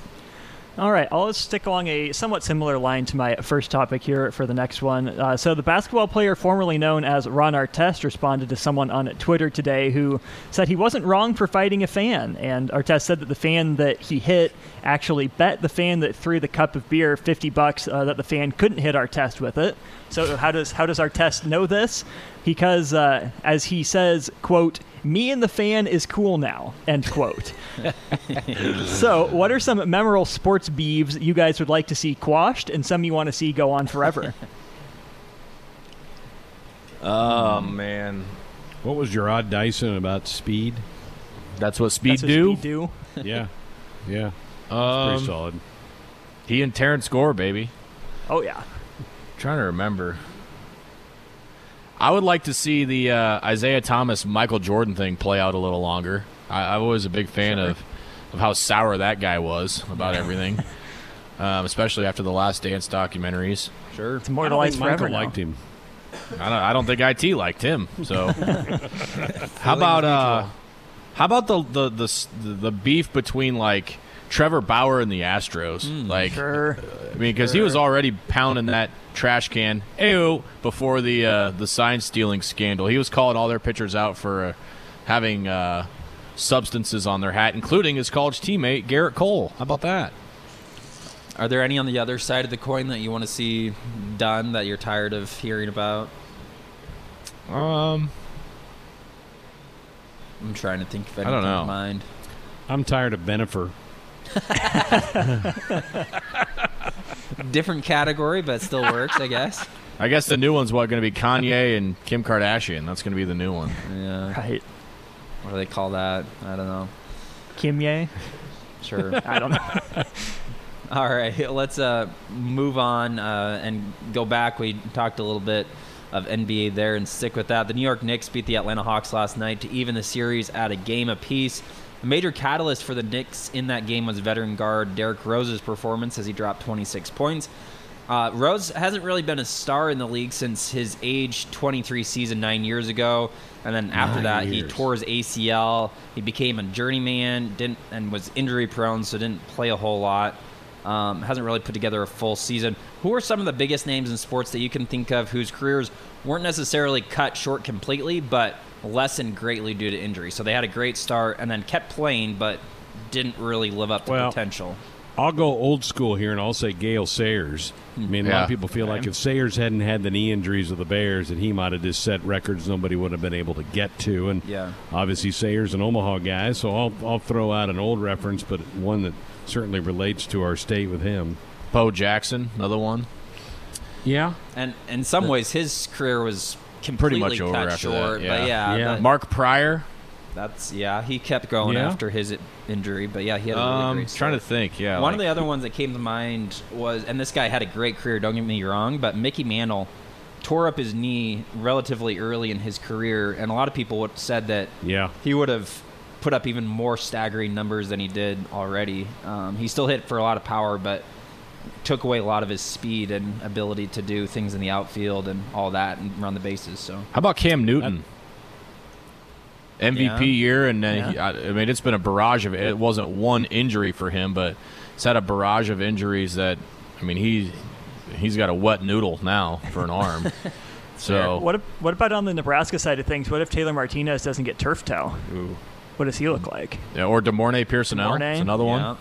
Speaker 10: All right, I'll stick along a somewhat similar line to my first topic here for the next one. Uh, so, the basketball player formerly known as Ron Artest responded to someone on Twitter today who said he wasn't wrong for fighting a fan. And Artest said that the fan that he hit actually bet the fan that threw the cup of beer 50 bucks uh, that the fan couldn't hit Artest with it. So, how does how does Artest know this? Because, uh, as he says, quote, me and the fan is cool now, end quote. so, what are some memorable sports beeves you guys would like to see quashed and some you want to see go on forever?
Speaker 3: Oh man,
Speaker 2: What was Jarrod Dyson about speed?
Speaker 3: that's what speed
Speaker 10: That's what
Speaker 3: do.
Speaker 10: Speed do.
Speaker 2: Yeah, yeah, pretty
Speaker 3: Um,
Speaker 2: solid.
Speaker 3: he and Terrence Gore, baby.
Speaker 10: Oh, yeah.
Speaker 3: trying to remember. I would like to see the uh, Isiah Thomas Michael Jordan thing play out a little longer. I, I was always a big fan of, of how sour that guy was about everything, um, especially after the Last Dance documentaries.
Speaker 9: Sure.
Speaker 10: It's
Speaker 2: I don't
Speaker 10: immortalized
Speaker 2: think Michael
Speaker 10: now.
Speaker 2: liked him.
Speaker 3: I don't, I don't think it liked him. So, how about uh, how about the the, the the beef between like Trevor Bauer and the Astros? like,
Speaker 10: Sure.
Speaker 3: I mean, because he was already pounding that trash can, ew, before the uh, the sign stealing scandal. He was calling all their pitchers out for uh, having uh, substances on their hat, including his college teammate Gerrit Cole. How about that?
Speaker 9: Are there any on the other side of the coin that you want to see done that you're tired of hearing about?
Speaker 3: Um,
Speaker 9: I'm trying to think of
Speaker 3: I
Speaker 9: anything
Speaker 3: don't know.
Speaker 9: in mind.
Speaker 2: I'm tired of Bennifer.
Speaker 9: Different category, but still works, I guess.
Speaker 3: I guess the new one's what going to be Kanye and Kim Kardashian. That's going to be the new one.
Speaker 9: Yeah.
Speaker 10: Right.
Speaker 9: What do they call that? I don't know.
Speaker 10: Kimye?
Speaker 9: Sure.
Speaker 10: I don't know.
Speaker 9: All right, let's uh, move on uh, and go back. We talked a little bit of NBA there and stick with that. The New York Knicks beat the Atlanta Hawks last night to even the series at a game apiece. A major catalyst for the Knicks in that game was veteran guard Derrick Rose's performance as he dropped 26 points. Uh, Rose hasn't really been a star in the league since his age 23 season nine years ago, and then after
Speaker 2: Nine
Speaker 9: that he tore his ACL. He became a journeyman, didn't and was injury prone, so didn't play a whole lot. Um, hasn't really put together a full season. Who are some of the biggest names in sports that you can think of whose careers weren't necessarily cut short completely, but lessened greatly due to injury? So they had a great start and then kept playing, but didn't really live up to
Speaker 2: Well,
Speaker 9: potential.
Speaker 2: I'll go old school here and I'll say Gale Sayers. I mean, a lot of people feel like if Sayers hadn't had the knee injuries of the Bears, that he might have just set records nobody would have been able to get to. And
Speaker 9: Yeah.
Speaker 2: obviously, Sayers an Omaha guy, so I'll I'll throw out an old reference, but one that certainly relates to our state with him.
Speaker 3: Bo Jackson, another one.
Speaker 2: Yeah,
Speaker 9: And in some ways, his career was completely
Speaker 3: much over
Speaker 9: cut
Speaker 3: after that,
Speaker 9: short.
Speaker 3: yeah.
Speaker 9: But yeah,
Speaker 2: Yeah.
Speaker 9: that-
Speaker 3: Mark Prior.
Speaker 9: that's yeah. He kept going
Speaker 2: Yeah.
Speaker 9: after his injury, but yeah, he had a really
Speaker 3: Um,
Speaker 9: great.
Speaker 3: trying to think. Yeah,
Speaker 9: One
Speaker 3: like-
Speaker 9: of the other ones that came to mind was, and this guy had a great career. Don't get me wrong, but Mickey Mantle tore up his knee relatively early in his career, and a lot of people said that
Speaker 2: yeah.
Speaker 9: he would have put up even more staggering numbers than he did already. Um, he still hit for a lot of power, but took away a lot of his speed and ability to do things in the outfield and all that and run the bases. So
Speaker 3: How about Cam Newton? MVP
Speaker 9: Yeah.
Speaker 3: year, and then he,
Speaker 10: Yeah.
Speaker 3: I, I mean, it's been a barrage of. It wasn't one injury for him, but it's had a barrage of injuries that. I mean, he he's got a wet noodle now for an arm. so
Speaker 10: What, what about on the Nebraska side of things? What if Taylor Martinez doesn't get turf toe? What does he look like?
Speaker 3: yeah, or De'Mornay Pierson,
Speaker 10: De'Mornay?
Speaker 3: it's another one.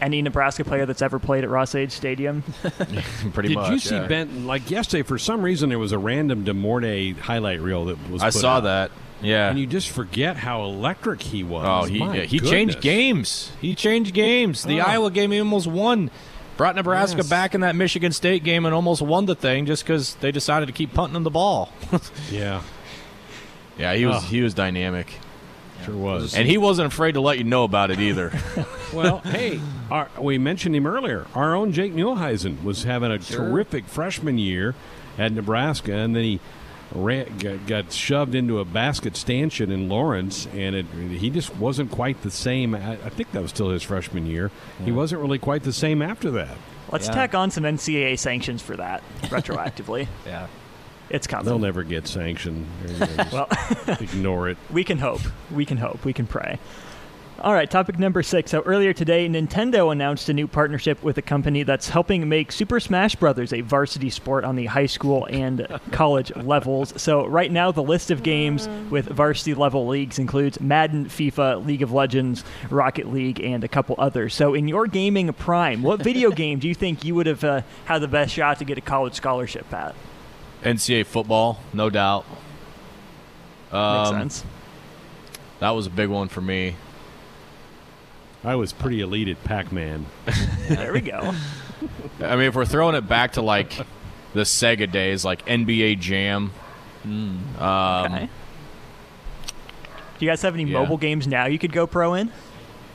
Speaker 9: Yeah.
Speaker 10: Any Nebraska player that's ever played at Ross-Ade Stadium?
Speaker 3: Pretty
Speaker 2: Did
Speaker 3: much.
Speaker 2: you see
Speaker 3: yeah.
Speaker 2: Ben? Like yesterday, for some reason, there was a random De'Mornay highlight reel that was.
Speaker 3: I
Speaker 2: put
Speaker 3: saw
Speaker 2: out.
Speaker 3: that. Yeah.
Speaker 2: and you just forget how electric he was.
Speaker 3: Oh, he yeah, he changed games. He changed games. The
Speaker 2: Oh.
Speaker 3: Iowa game he almost won. Brought Nebraska
Speaker 2: Yes.
Speaker 3: back in that Michigan State game and almost won the thing just because they decided to keep punting him the ball.
Speaker 2: Yeah,
Speaker 3: yeah, he was
Speaker 2: Oh.
Speaker 3: he was dynamic,
Speaker 2: sure was.
Speaker 3: and he wasn't afraid to let you know about it either.
Speaker 2: Well, hey, our, we mentioned him earlier. Our own Jake Muhleisen was having a
Speaker 9: Sure.
Speaker 2: terrific freshman year at Nebraska, and then he ran, got, got shoved into a basket stanchion in Lawrence, and it, he just wasn't quite the same. I, I think that was still his freshman year. He wasn't really quite the same after that.
Speaker 10: Let's
Speaker 9: Yeah.
Speaker 10: tack on some NCAA sanctions for that retroactively.
Speaker 9: Yeah.
Speaker 10: It's coming.
Speaker 2: They'll never get sanctioned. They're gonna just
Speaker 10: Well,
Speaker 2: ignore it.
Speaker 10: we can hope. We can hope. We can pray. All right, topic number six. So earlier today, Nintendo announced a new partnership with a company that's helping make Super Smash Bros. a varsity sport on the high school and college levels. So right now, the list of games with varsity level leagues includes Madden, FIFA, League of Legends, Rocket League, and a couple others. So in your gaming prime, what video game do you think you would have uh, had the best shot to get a college scholarship at?
Speaker 3: NCAA football, no doubt.
Speaker 10: Makes
Speaker 3: Um,
Speaker 10: sense.
Speaker 3: That was a big one for me.
Speaker 2: I was pretty elite at Pac-Man.
Speaker 10: There we go.
Speaker 3: I mean, if we're throwing it back to like the Sega days, like NBA Jam. Um,
Speaker 10: Okay. Do you guys have any
Speaker 3: yeah.
Speaker 10: mobile games now you could go pro in?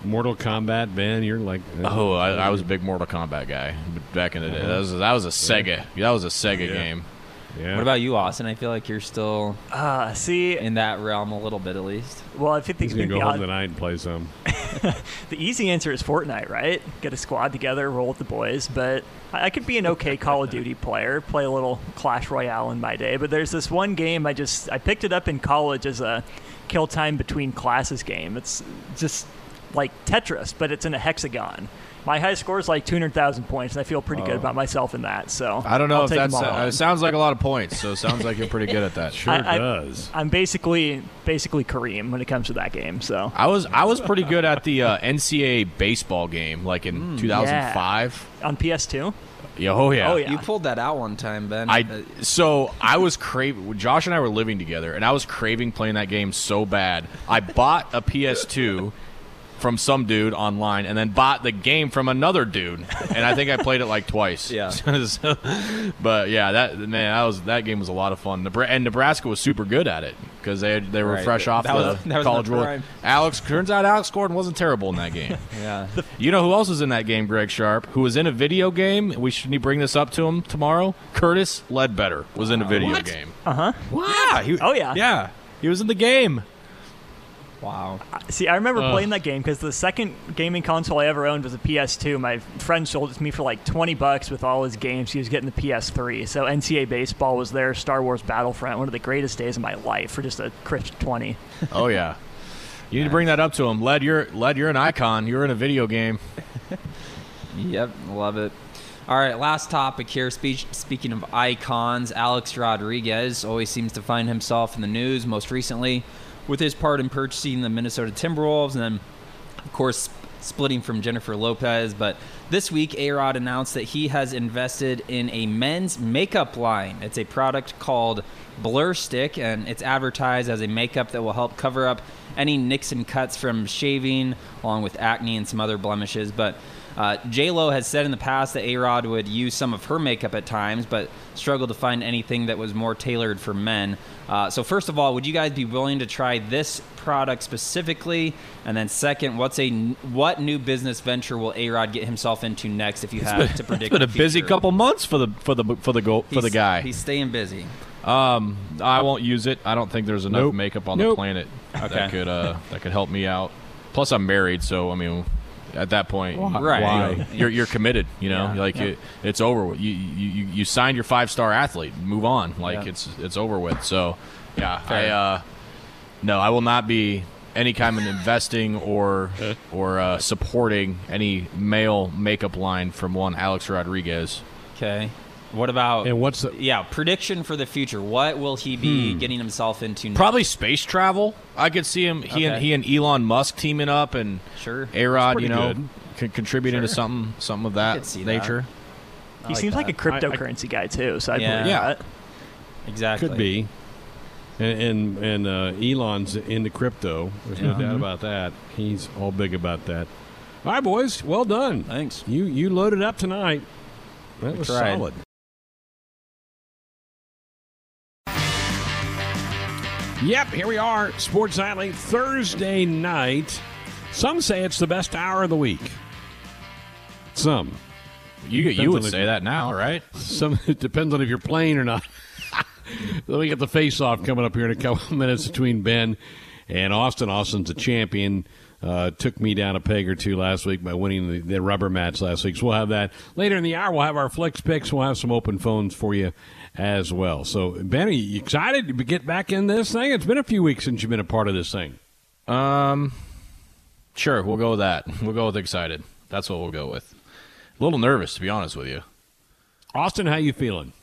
Speaker 2: Mortal Kombat, Ben, you're like
Speaker 3: Oh, I, I was a big Mortal Kombat guy back in the day. That was, that was a Sega. That was a Sega
Speaker 2: Yeah.
Speaker 3: game.
Speaker 2: Yeah.
Speaker 9: What about you, Austin? I feel like you're still
Speaker 10: Uh, see,
Speaker 9: in that realm a little bit at least.
Speaker 10: well, I think the,
Speaker 2: He's gonna
Speaker 10: the,
Speaker 2: go
Speaker 10: odd-
Speaker 2: home tonight and play some.
Speaker 10: the easy answer is Fortnite, right? Get a squad together, roll with the boys. But I, I could be an okay Call of Duty player, play a little Clash Royale in my day. But there's this one game I just I picked it up in college as a kill time between classes game. It's just like Tetris, but it's in a hexagon. My high score is like 200,000 points, and I feel pretty good about myself in that. So
Speaker 3: Oh. I don't know
Speaker 10: I'll
Speaker 3: if
Speaker 10: take
Speaker 3: that's. Uh, it sounds like a lot of points, so it sounds like you're pretty good at that.
Speaker 2: Sure
Speaker 10: I- I-
Speaker 2: does.
Speaker 10: I'm basically basically Kareem when it comes to that game. So
Speaker 3: I was I was pretty good at the uh, NCAA baseball game, like in 2005.
Speaker 10: on PS2,
Speaker 3: Yeah, oh yeah.
Speaker 10: Oh, yeah.
Speaker 9: You pulled that out one time, Ben.
Speaker 3: I so I was craving. Josh and I were living together, and I was craving playing that game so bad. I bought a PS2 from some dude online, and then bought the game from another dude, and I think I played it like twice.
Speaker 9: Yeah.
Speaker 3: So- but yeah, that man, that was that game was a lot of fun. Nebra- And Nebraska was super good at it because they they were
Speaker 9: Right.
Speaker 3: fresh off
Speaker 9: That
Speaker 3: the
Speaker 9: was- that was
Speaker 3: college
Speaker 9: the
Speaker 3: world. Alex turns out Alex Gordon wasn't terrible in that game.
Speaker 9: yeah.
Speaker 3: You know who else was in that game, Greg Sharp? Who was in a video game? We should we bring this up to him tomorrow. Curtis Ledbetter was in a video game.
Speaker 10: uh huh.
Speaker 3: Yeah. He,
Speaker 10: Oh, yeah.
Speaker 3: Yeah. He was in the game.
Speaker 9: Wow.
Speaker 10: See, I remember
Speaker 2: Ugh.
Speaker 10: playing that game because the second gaming console I ever owned was a PS2. My friend sold it to me for like 20 bucks with all his games. He was getting the PS3. So NCAA baseball was there. Star Wars Battlefront, one of the greatest days of my life for just a crisp 20.
Speaker 3: Oh yeah. You need to bring that up to him. Led, you're Led, you're an icon. You're in a video game.
Speaker 9: Yep, love it. All right, last topic here. Speech, speaking of icons, Alex Rodriguez always seems to find himself in the news, most recently with his part in purchasing the Minnesota Timberwolves and then, of course, splitting from Jennifer Lopez. But this week, A Rod announced that he has invested in a men's makeup line. It's a product called Blur Stick, and it's advertised as a makeup that will help cover up any nicks and cuts from shaving, along with acne and some other blemishes. But uh, J Lo has said in the past that A Rod would use some of her makeup at times, but struggled to find anything that was more tailored for men. Uh, so first of all, would you guys be willing to try this product specifically? And then second, what's a what new business venture will A Rod get himself into next? If you had to predict,
Speaker 3: It's been a
Speaker 9: the
Speaker 3: busy
Speaker 9: future?
Speaker 3: couple months for the for the for the go, for the guy.
Speaker 9: He's staying busy.
Speaker 3: Um, I won't use it. I don't think there's enough
Speaker 2: Nope.
Speaker 3: makeup on the planet.
Speaker 9: Okay.
Speaker 3: that could uh, that could help me out. Plus, I'm married, so I mean, at that point,
Speaker 9: Right.
Speaker 3: you
Speaker 9: Why?
Speaker 3: know, you're you're committed. You know,
Speaker 9: Yeah.
Speaker 3: like
Speaker 9: Yeah.
Speaker 3: It, it's over. with. You, you you you signed your five star athlete. Move on. Like
Speaker 9: Yeah.
Speaker 3: it's it's over with. So, yeah,
Speaker 9: Fair.
Speaker 3: I uh, no, I will not be any kind of investing or or uh, supporting any male makeup line from one Alex Rodriguez.
Speaker 9: Okay. What about
Speaker 2: And what's the
Speaker 9: yeah prediction for the future? What will he be
Speaker 3: Hmm.
Speaker 9: getting himself into? next?
Speaker 3: Probably space travel. I could see him. He and he and Elon Musk teaming up and
Speaker 9: Sure.
Speaker 3: A Rod, you know,
Speaker 2: good.
Speaker 3: con- contributing to something something of that
Speaker 9: could see that.
Speaker 3: nature.
Speaker 10: He
Speaker 9: like
Speaker 10: seems
Speaker 9: that.
Speaker 10: like a cryptocurrency guy too, so I
Speaker 9: Yeah.
Speaker 10: believe
Speaker 3: Yeah.
Speaker 10: that.
Speaker 9: exactly
Speaker 2: could be. And and, and uh, Elon's into crypto. There's no doubt about that. He's all big about that. All right, boys. Well done.
Speaker 9: Thanks.
Speaker 2: You you loaded up tonight. That was
Speaker 9: tried.
Speaker 2: solid. Yep, here we are, Sports Nightly Thursday night. Some say it's the best hour of the week. Some.
Speaker 3: You you would
Speaker 2: on if-
Speaker 3: say that now, right?
Speaker 2: Some it depends on if you're playing or not. Let me get the face off coming up here in a couple of minutes between Ben and Austin. Austin's a champion. Uh, took me down a peg or two last week by winning the, the rubber match last week. So we'll have that later in the hour. We'll have our Flix Pix. We'll have some open phones for you as well. So Ben, are you excited to get back in this thing? It's been a few weeks since you've been a part of this thing.
Speaker 3: Um, sure, we'll go with that. We'll go with excited. That's what we'll go with. A little nervous, to be honest with you.
Speaker 2: Austin, how you feeling?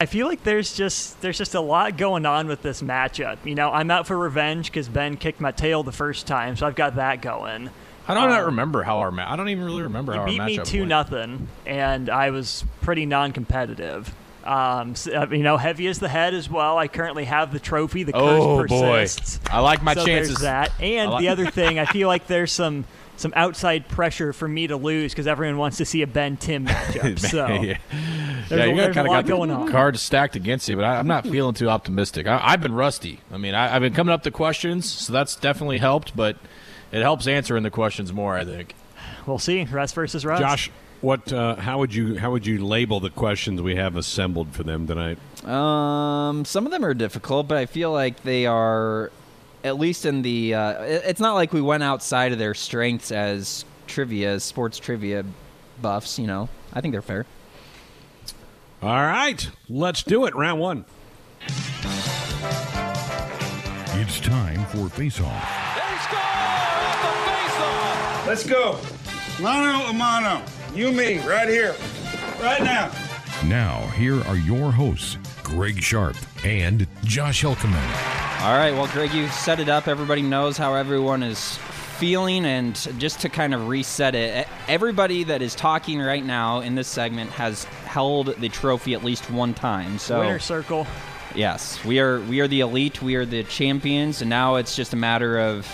Speaker 10: I feel like there's just there's just a lot going on with this matchup. You know, I'm out for revenge because Ben kicked my tail the first time, so I've got that going.
Speaker 3: I don't not remember how our ma- I don't even really remember
Speaker 10: He
Speaker 3: how
Speaker 10: beat me
Speaker 3: matchup
Speaker 10: two
Speaker 3: went.
Speaker 10: nothing, and I was pretty non-competitive. Um, so, uh, you know, heavy as the head as well. I currently have the trophy. The curse
Speaker 3: Oh boy. I like my
Speaker 10: so
Speaker 3: chances.
Speaker 10: There's that, and
Speaker 3: like-
Speaker 10: the other thing, I feel like there's some some outside pressure for me to lose because everyone wants to see a Ben Tim matchup. So
Speaker 3: yeah,
Speaker 10: there's
Speaker 3: yeah you got
Speaker 10: there's a
Speaker 3: kind of
Speaker 10: lot
Speaker 3: got
Speaker 10: going on.
Speaker 3: cards stacked against you, but I, I'm not feeling too optimistic. I, I've been rusty. I mean, I, I've been coming up to questions, so that's definitely helped. But it helps answering the questions more. I think.
Speaker 10: We'll see. Russ versus Russ.
Speaker 2: Josh, what? Uh, how would you how would you label the questions we have assembled for them tonight?
Speaker 9: Um, some of them are difficult, but I feel like they are, at least in the. Uh, it's not like we went outside of their strengths as trivia, as sports trivia buffs. You know, I think they're fair.
Speaker 2: All right, let's do it. Round one.
Speaker 1: It's time for Face Off.
Speaker 11: Let's go. Mano a mano. You, me, right here. Right now.
Speaker 1: Now, here are your hosts, Greg Sharp and Josh Helkeman.
Speaker 9: All right, well, Greg, you set it up. Everybody knows how everyone is feeling, and just to kind of reset it, e- everybody that is talking right now in this segment has held the trophy at least one time. So
Speaker 10: Winner circle.
Speaker 9: Yes, we are we are the elite, we are the champions, and now it's just a matter of,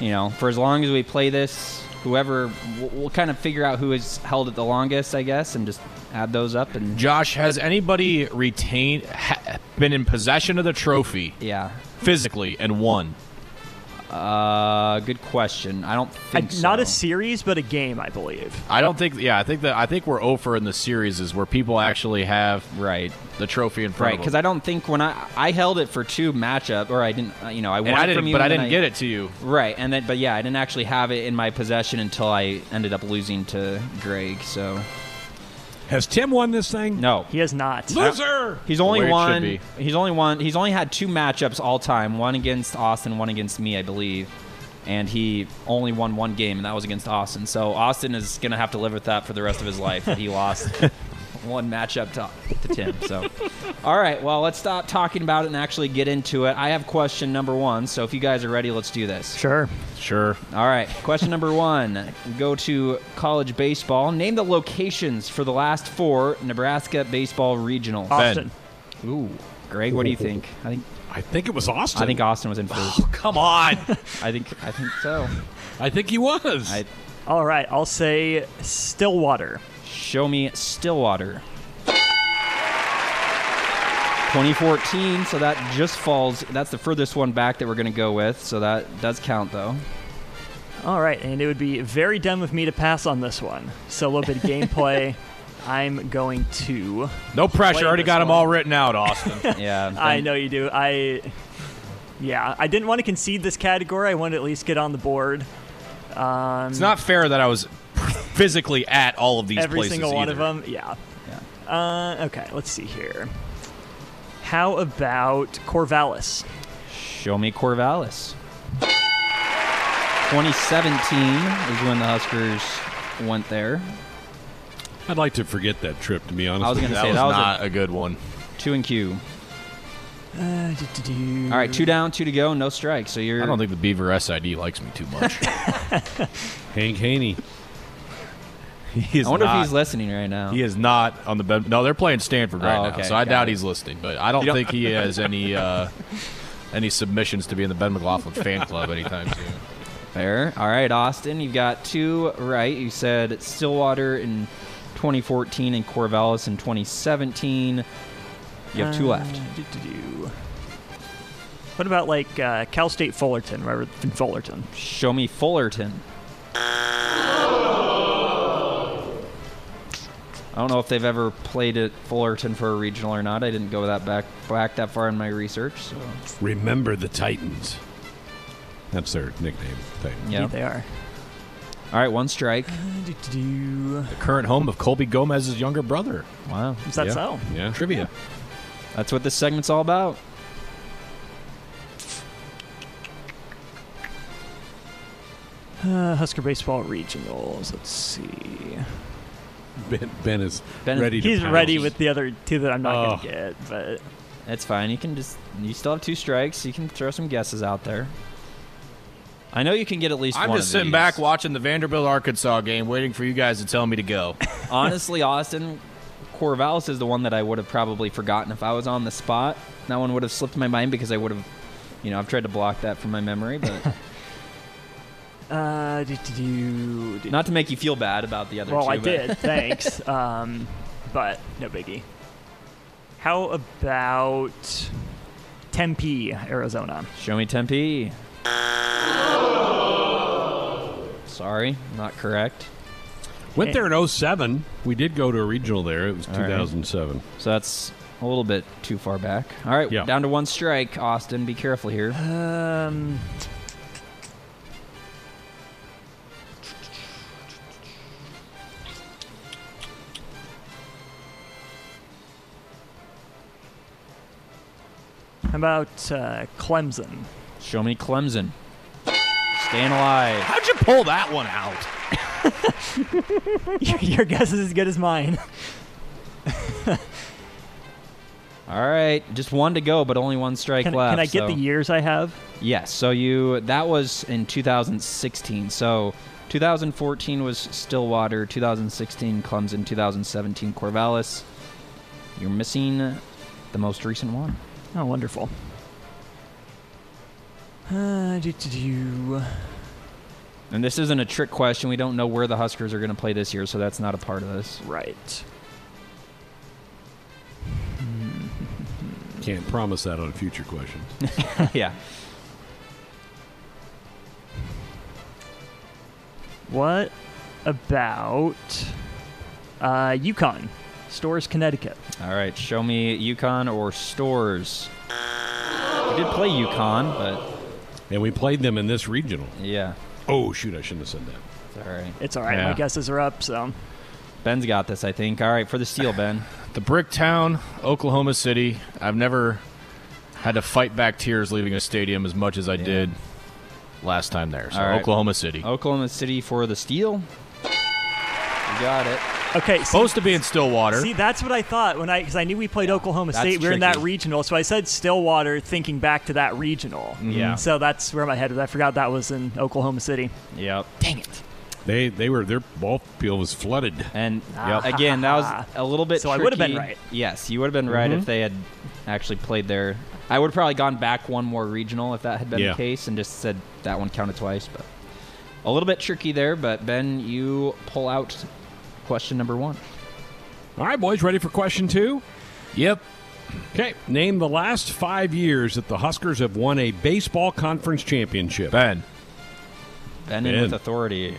Speaker 9: you know, for as long as we play this, whoever we'll, kind of figure out who has held it the longest, I guess, and just add those up and
Speaker 3: Josh, has anybody retained, ha, been in possession of the trophy
Speaker 9: yeah.
Speaker 3: physically and won?
Speaker 9: Uh, good question. I don't
Speaker 10: I,
Speaker 9: think
Speaker 10: not a series, but a game, I believe.
Speaker 3: I don't think. Yeah, I think that I think we're over in the series is where people actually have
Speaker 9: right
Speaker 3: the trophy in front
Speaker 9: right because. I don't think when I I held it for two matchup or I didn't uh, you know I won
Speaker 3: I
Speaker 9: it
Speaker 3: didn't,
Speaker 9: from you
Speaker 3: but I didn't get it to you.
Speaker 9: right and then but yeah I didn't actually have it in my possession until I ended up losing to Greg so
Speaker 2: Has Tim won this thing?
Speaker 9: no
Speaker 10: He has not.
Speaker 2: Loser.
Speaker 9: He's only
Speaker 3: way
Speaker 9: won. He's only won. He's only had two matchups all time. One against Austin, one against me, I believe. And he only won one game, and that was against Austin. So Austin is gonna have to live with that for the rest of his life. that he lost one matchup to, to Tim. So, all right. Well, let's stop talking about it and actually get into it. I have question number one. So if you guys are ready, let's do this.
Speaker 10: Sure.
Speaker 3: Sure.
Speaker 9: All right. Question number one. Go to college baseball. Name the locations for the last four Nebraska baseball regionals.
Speaker 10: Austin.
Speaker 9: Ooh, Greg, what do you think? I think
Speaker 2: I think it was Austin.
Speaker 9: I think Austin was in first.
Speaker 3: Oh, come on.
Speaker 9: I think I think so.
Speaker 2: I think he was.
Speaker 9: I
Speaker 10: All right, I'll say Stillwater.
Speaker 9: Show me Stillwater. 2014, so that just falls. That's the furthest one back that we're going to go with, so that does count though.
Speaker 10: All right, and it would be very dumb of me to pass on this one. So a little bit of gameplay. I'm going to.
Speaker 3: No pressure.
Speaker 10: Play
Speaker 3: Already
Speaker 10: this
Speaker 3: got them all written out, Austin.
Speaker 9: Yeah,
Speaker 10: I know you do. I Yeah, I didn't want to concede this category. I wanted to at least get on the board. Um,
Speaker 3: It's not fair that I was physically at all of these
Speaker 10: every
Speaker 3: places
Speaker 10: single one
Speaker 3: either.
Speaker 10: of them. Yeah. Uh, okay, let's see here. How about Corvallis?
Speaker 9: Show me Corvallis. 2017 is when the Huskers went there.
Speaker 2: I'd like to forget that trip, to be honest.
Speaker 9: I was going to say that was
Speaker 3: not a good one.
Speaker 9: Two and Q.
Speaker 10: Uh, do-do-do.
Speaker 9: All right, two down, two to go, no strikes. So you're.
Speaker 3: I don't think the Beaver SID likes me too much.
Speaker 2: Hank Haney.
Speaker 3: He is
Speaker 9: I wonder
Speaker 3: not-
Speaker 9: if he's listening right now.
Speaker 3: He is not on the bed. No, they're playing Stanford right
Speaker 9: Oh,
Speaker 3: now, so I
Speaker 9: got
Speaker 3: doubt
Speaker 9: it.
Speaker 3: he's listening. But I don't,
Speaker 9: You don't-
Speaker 3: think he has any uh, any submissions to be in the Ben McLaughlin fan club anytime soon.
Speaker 9: Fair. All right, Austin, you've got two right. You said Stillwater in 2014 and Corvallis in 2017. You have two
Speaker 10: Uh,
Speaker 9: left.
Speaker 10: What about like uh, Cal State Fullerton, wherever in Fullerton?
Speaker 9: Show me Fullerton. I don't know if they've ever played at Fullerton for a regional or not. I didn't go that back back that far in my research. So
Speaker 2: Remember the Titans. That's their nickname. Titans.
Speaker 9: yeah,
Speaker 10: they are.
Speaker 9: All right, one strike.
Speaker 10: Do-do-do.
Speaker 3: The current home of Colby Gomez's younger brother.
Speaker 9: Wow,
Speaker 10: Is that
Speaker 2: Yeah.
Speaker 10: so?
Speaker 2: Yeah.
Speaker 3: Trivia.
Speaker 9: that's what this segment's all about.
Speaker 10: Uh, Husker baseball regionals. Let's see.
Speaker 2: Ben, ben is
Speaker 9: Ben is-
Speaker 2: ready to
Speaker 10: He's
Speaker 2: pounce.
Speaker 10: ready with the other two that I'm not
Speaker 2: Oh.
Speaker 10: gonna get, but
Speaker 9: It's fine. You can just you still have two strikes. You can throw some guesses out there. I know you can get at least
Speaker 3: I'm
Speaker 9: one
Speaker 3: just
Speaker 9: of
Speaker 3: sitting
Speaker 9: these.
Speaker 3: back watching the Vanderbilt Arkansas game, waiting for you guys to tell me to go.
Speaker 9: Honestly, Austin, Corvallis is the one that I would have probably forgotten if I was on the spot. That one would have slipped my mind because I would have, you know, I've tried to block that from my memory, but
Speaker 10: uh. Do-
Speaker 9: not to make you feel bad about the other
Speaker 10: well,
Speaker 9: two.
Speaker 10: I
Speaker 9: but-
Speaker 10: did. Thanks. um, but no biggie. How about Tempe, Arizona?
Speaker 9: Show me Tempe. Sorry, not correct.
Speaker 2: Went there in 07. We did go to a regional there. It was
Speaker 9: All right.
Speaker 2: 2007.
Speaker 9: So that's a little bit too far back. All right,
Speaker 2: Yeah.
Speaker 9: down to one strike. Austin, be careful here.
Speaker 10: Um, how about uh, Clemson?
Speaker 9: Show me Clemson. Staying alive.
Speaker 3: How'd you pull that one out?
Speaker 10: Your guess is as good as mine.
Speaker 9: All right, just one to go, but only one strike
Speaker 10: Can,
Speaker 9: left.
Speaker 10: can I get
Speaker 9: so-
Speaker 10: the years I have?
Speaker 9: Yes. So you that was in 2016. So 2014 was Stillwater, 2016 Clemson, 2017 Corvallis. You're missing the most recent one.
Speaker 10: Oh, wonderful. Uh, do, do, do.
Speaker 9: And this isn't a trick question. We don't know where the Huskers are going to play this year, so that's not a part of this.
Speaker 10: Right.
Speaker 2: Can't promise that on future questions.
Speaker 9: yeah.
Speaker 10: What about uh, UConn, Storrs, Connecticut?
Speaker 9: All right. Show me UConn or Storrs. We did play UConn, but
Speaker 2: And we played them in this regional.
Speaker 9: yeah,
Speaker 2: Oh, shoot. I shouldn't have said that.
Speaker 9: it's all right.
Speaker 10: It's all right.
Speaker 3: Yeah.
Speaker 10: My guesses are up. So
Speaker 9: Ben's got this, I think. All right, for the steal, Ben.
Speaker 3: The brick town, Oklahoma City. I've never had to fight back tears leaving a stadium as much as I did last time there. So
Speaker 9: All right.
Speaker 3: Oklahoma City.
Speaker 9: Oklahoma City for the steal. You got it.
Speaker 10: Okay. See,
Speaker 3: Supposed to be in Stillwater.
Speaker 10: see, that's what I thought when I because I knew we played Oklahoma State. We were in that
Speaker 9: tricky.
Speaker 10: regional, so I said Stillwater, thinking back to that regional. Mm-hmm.
Speaker 9: Yeah.
Speaker 10: So that's where my head was. I forgot that was in Oklahoma City.
Speaker 9: Yep.
Speaker 10: Dang it.
Speaker 2: They they were their ball field was flooded.
Speaker 9: And ah.
Speaker 10: Yep.
Speaker 9: again, that was a little bit.
Speaker 10: So I would've been
Speaker 9: tricky.
Speaker 10: right.
Speaker 9: Yes, you would have been right if mm-hmm. they had actually played there. I would have probably gone back one more regional if that had been
Speaker 2: Yeah.
Speaker 9: the case, and just said that one counted twice. But a little bit tricky there. But Ben, you pull out question number one.
Speaker 2: All right, boys, ready for question two?
Speaker 3: Yep.
Speaker 2: Okay. Name the last five years that the Huskers have won a baseball conference championship.
Speaker 3: Ben.
Speaker 9: Ben, in
Speaker 2: Ben.
Speaker 9: with authority.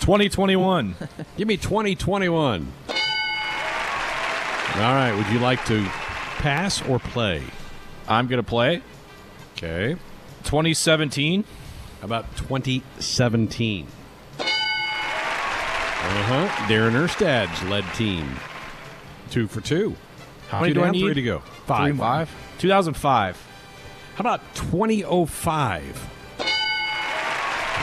Speaker 3: 2021.
Speaker 2: Give me 2021. All right. Would you like to pass or play?
Speaker 3: I'm going to play.
Speaker 2: Okay.
Speaker 3: 2017.
Speaker 2: How about 2017? Uh huh. Darren Erstad's led team. Two for two.
Speaker 3: How many do I need?
Speaker 2: Three to go. Five.
Speaker 3: Three, five. 2005.
Speaker 2: How about 2005?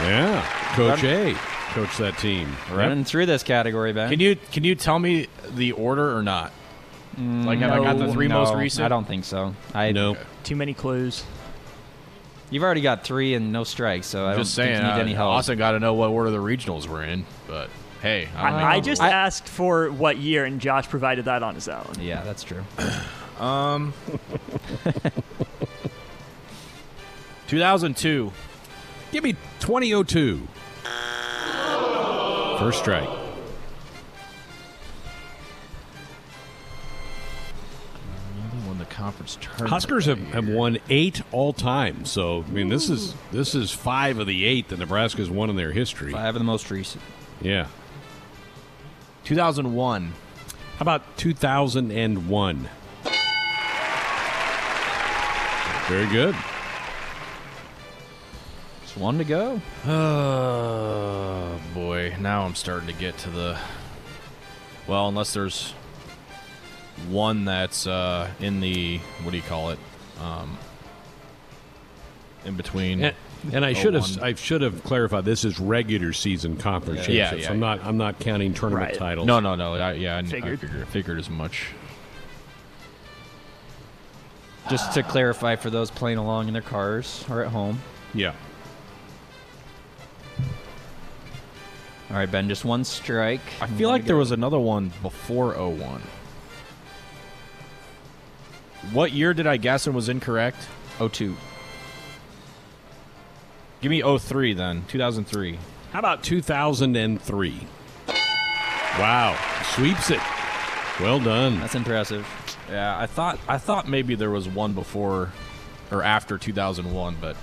Speaker 2: Yeah. Coach A coached that team.
Speaker 9: Running through this category, Ben.
Speaker 3: Can you can you tell me the order or not? like have I got the three
Speaker 9: No,
Speaker 3: most recent?
Speaker 9: I don't think so. I
Speaker 2: No.
Speaker 10: Too many clues.
Speaker 9: You've already got three and no strikes, so I
Speaker 3: Just
Speaker 9: don't
Speaker 3: saying.
Speaker 9: think you need
Speaker 3: uh,
Speaker 9: any help.
Speaker 3: Austin got to know what order the regionals were in, but hey, I,
Speaker 10: I, I
Speaker 3: know.
Speaker 10: just asked for what year, and Josh provided that on his own.
Speaker 9: Yeah, that's true.
Speaker 3: um 2002.
Speaker 2: Give me 2002. First strike.
Speaker 3: Won the conference tournament.
Speaker 2: Huskers have, have won eight all time. So I mean, this is this is five of the eight that Nebraska's won in their history.
Speaker 9: Five of the most recent.
Speaker 2: Yeah.
Speaker 3: 2001.
Speaker 2: How about 2001? Very good.
Speaker 9: Just one to go.
Speaker 3: Oh boy, now I'm starting to get to the. Well, unless there's one that's uh, in the what do you call it? Um, in between.
Speaker 2: And, and I should have
Speaker 3: oh,
Speaker 2: I should have clarified. This is regular season conference
Speaker 3: Yeah,
Speaker 2: championships.
Speaker 3: yeah, yeah, I'm
Speaker 2: not I'm not counting tournament
Speaker 10: Right.
Speaker 2: titles.
Speaker 3: No, no, no. I, yeah, I, I
Speaker 10: Figured.
Speaker 3: figured, figured as much.
Speaker 9: Just to clarify for those playing along in their cars or at home.
Speaker 2: Yeah.
Speaker 9: All right, Ben, just one strike.
Speaker 3: I feel like there was another one before 01. What year did I guess and was incorrect?
Speaker 9: 02.
Speaker 3: Give me 03 then, 2003.
Speaker 2: How about 2003? Wow, sweeps it. Well done.
Speaker 9: That's impressive.
Speaker 3: Yeah, I thought I thought maybe there was one before or after 2001, but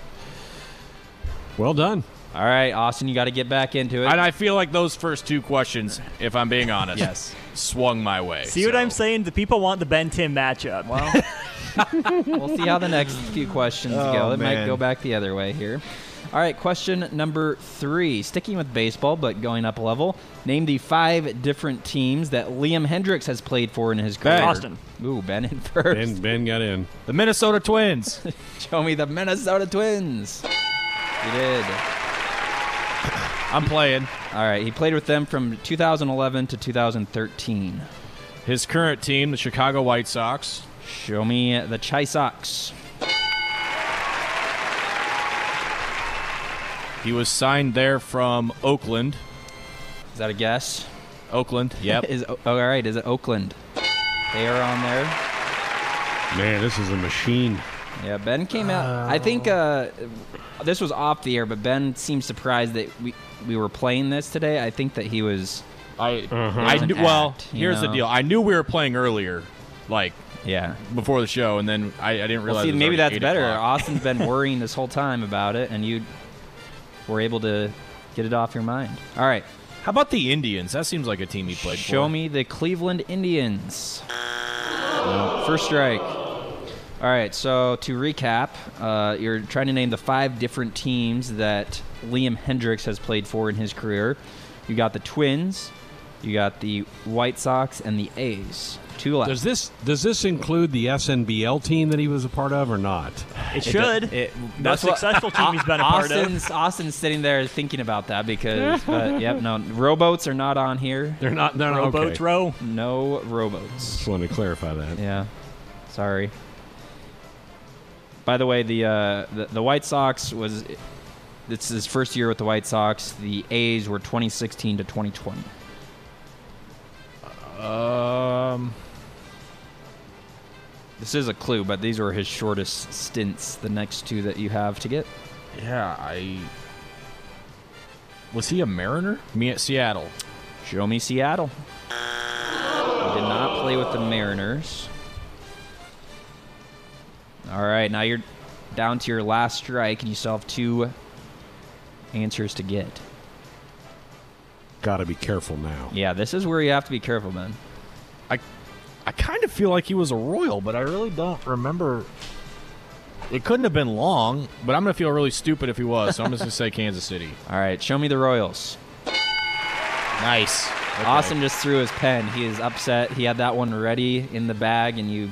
Speaker 2: Well done.
Speaker 9: All right, Austin, you got to get back into it.
Speaker 3: and I feel like those first two questions, if I'm being honest,
Speaker 9: Yes.
Speaker 3: swung my way.
Speaker 10: See what I'm saying? The people want the Ben Tim matchup.
Speaker 9: Well, we'll see how the next few questions
Speaker 3: Oh,
Speaker 9: go. It might go back the other way here. All right, question number three. Sticking with baseball, but going up a level. Name the five different teams that Liam Hendriks has played for in his career.
Speaker 3: Ben.
Speaker 10: Austin.
Speaker 9: Ooh, Ben in first.
Speaker 2: Ben Ben got in.
Speaker 3: The Minnesota Twins.
Speaker 9: Show me the Minnesota Twins. He did.
Speaker 3: I'm playing.
Speaker 9: All right, he played with them from 2011 to 2013.
Speaker 3: His current team, the Chicago White Sox.
Speaker 9: Show me the Chi Sox.
Speaker 3: He was signed there from Oakland.
Speaker 9: Is that a guess?
Speaker 3: Oakland. Yep.
Speaker 9: Is oh, all right. Is it Oakland? They are on there.
Speaker 2: Man, this is a machine.
Speaker 9: Yeah, Ben came out. I think uh, this was off the air, but Ben seemed surprised that we we were playing this today. I think that he was.
Speaker 3: I
Speaker 2: Uh-huh.
Speaker 3: I knew, well,
Speaker 9: act, you
Speaker 3: here's the deal. I knew we were playing earlier, like
Speaker 9: Yeah.
Speaker 3: before the show, and then I, I didn't
Speaker 9: Well,
Speaker 3: realize.
Speaker 9: see,
Speaker 3: it was
Speaker 9: maybe that's
Speaker 3: 8
Speaker 9: better. Austin's been worrying this whole time about it, and you were able to get it off your mind. All right.
Speaker 3: How about the Indians? That seems like a team he played
Speaker 9: Show
Speaker 3: for.
Speaker 9: me the Cleveland Indians. First strike. All right, so to recap, uh, you're trying to name the five different teams that Liam Hendriks has played for in his career. You got the Twins, you got the White Sox, and the A's. Two left.
Speaker 2: Does this does this include the SNBL team that he was a part of or not?
Speaker 10: It should.
Speaker 9: It-
Speaker 10: Most
Speaker 9: that's what-
Speaker 10: successful team he's been a part of.
Speaker 9: Austin's, Austin's sitting there thinking about that because, but yep, no, rowboats are not on here.
Speaker 2: They're not. They're not
Speaker 10: Rowboat
Speaker 2: okay.
Speaker 10: row.
Speaker 9: No rowboats.
Speaker 2: Just wanted to clarify that.
Speaker 9: Yeah, sorry. By the way, the uh, the, the White Sox was it's his first year with the White Sox. The A's were 2016 to 2020.
Speaker 3: Um,
Speaker 9: This is a clue, but these were his shortest stints. The next two that you have to get.
Speaker 3: yeah, I was he a Mariner? Me at Seattle.
Speaker 9: Show me Seattle. He did not play with the Mariners. All right, now you're down to your last strike, and you still have two answers to get.
Speaker 2: Got to be careful now.
Speaker 9: Yeah, this is where you have to be careful, man.
Speaker 3: I I kind of feel like he was a Royal, but I really don't remember It couldn't have been long, but I'm gonna feel really stupid if he was. So I'm just gonna say Kansas City.
Speaker 9: All right, show me the Royals.
Speaker 3: Nice. Okay.
Speaker 9: Austin just threw his pen. He is upset. He had that one ready in the bag, and you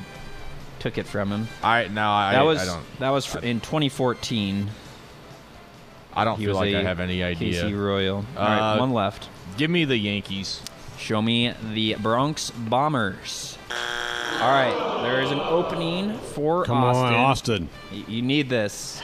Speaker 9: took it from him.
Speaker 3: All right, now I,
Speaker 9: that was
Speaker 3: I don't.
Speaker 9: that was in 2014.
Speaker 3: I don't
Speaker 9: He
Speaker 3: feel like
Speaker 9: a
Speaker 3: I have any idea.
Speaker 9: KC Royal. All right,
Speaker 3: Uh,
Speaker 9: one left.
Speaker 3: Give me the Yankees.
Speaker 9: Show me the Bronx Bombers. All right, there is an opening for
Speaker 2: Come
Speaker 9: Austin.
Speaker 2: on, Austin.
Speaker 9: Y- You need this.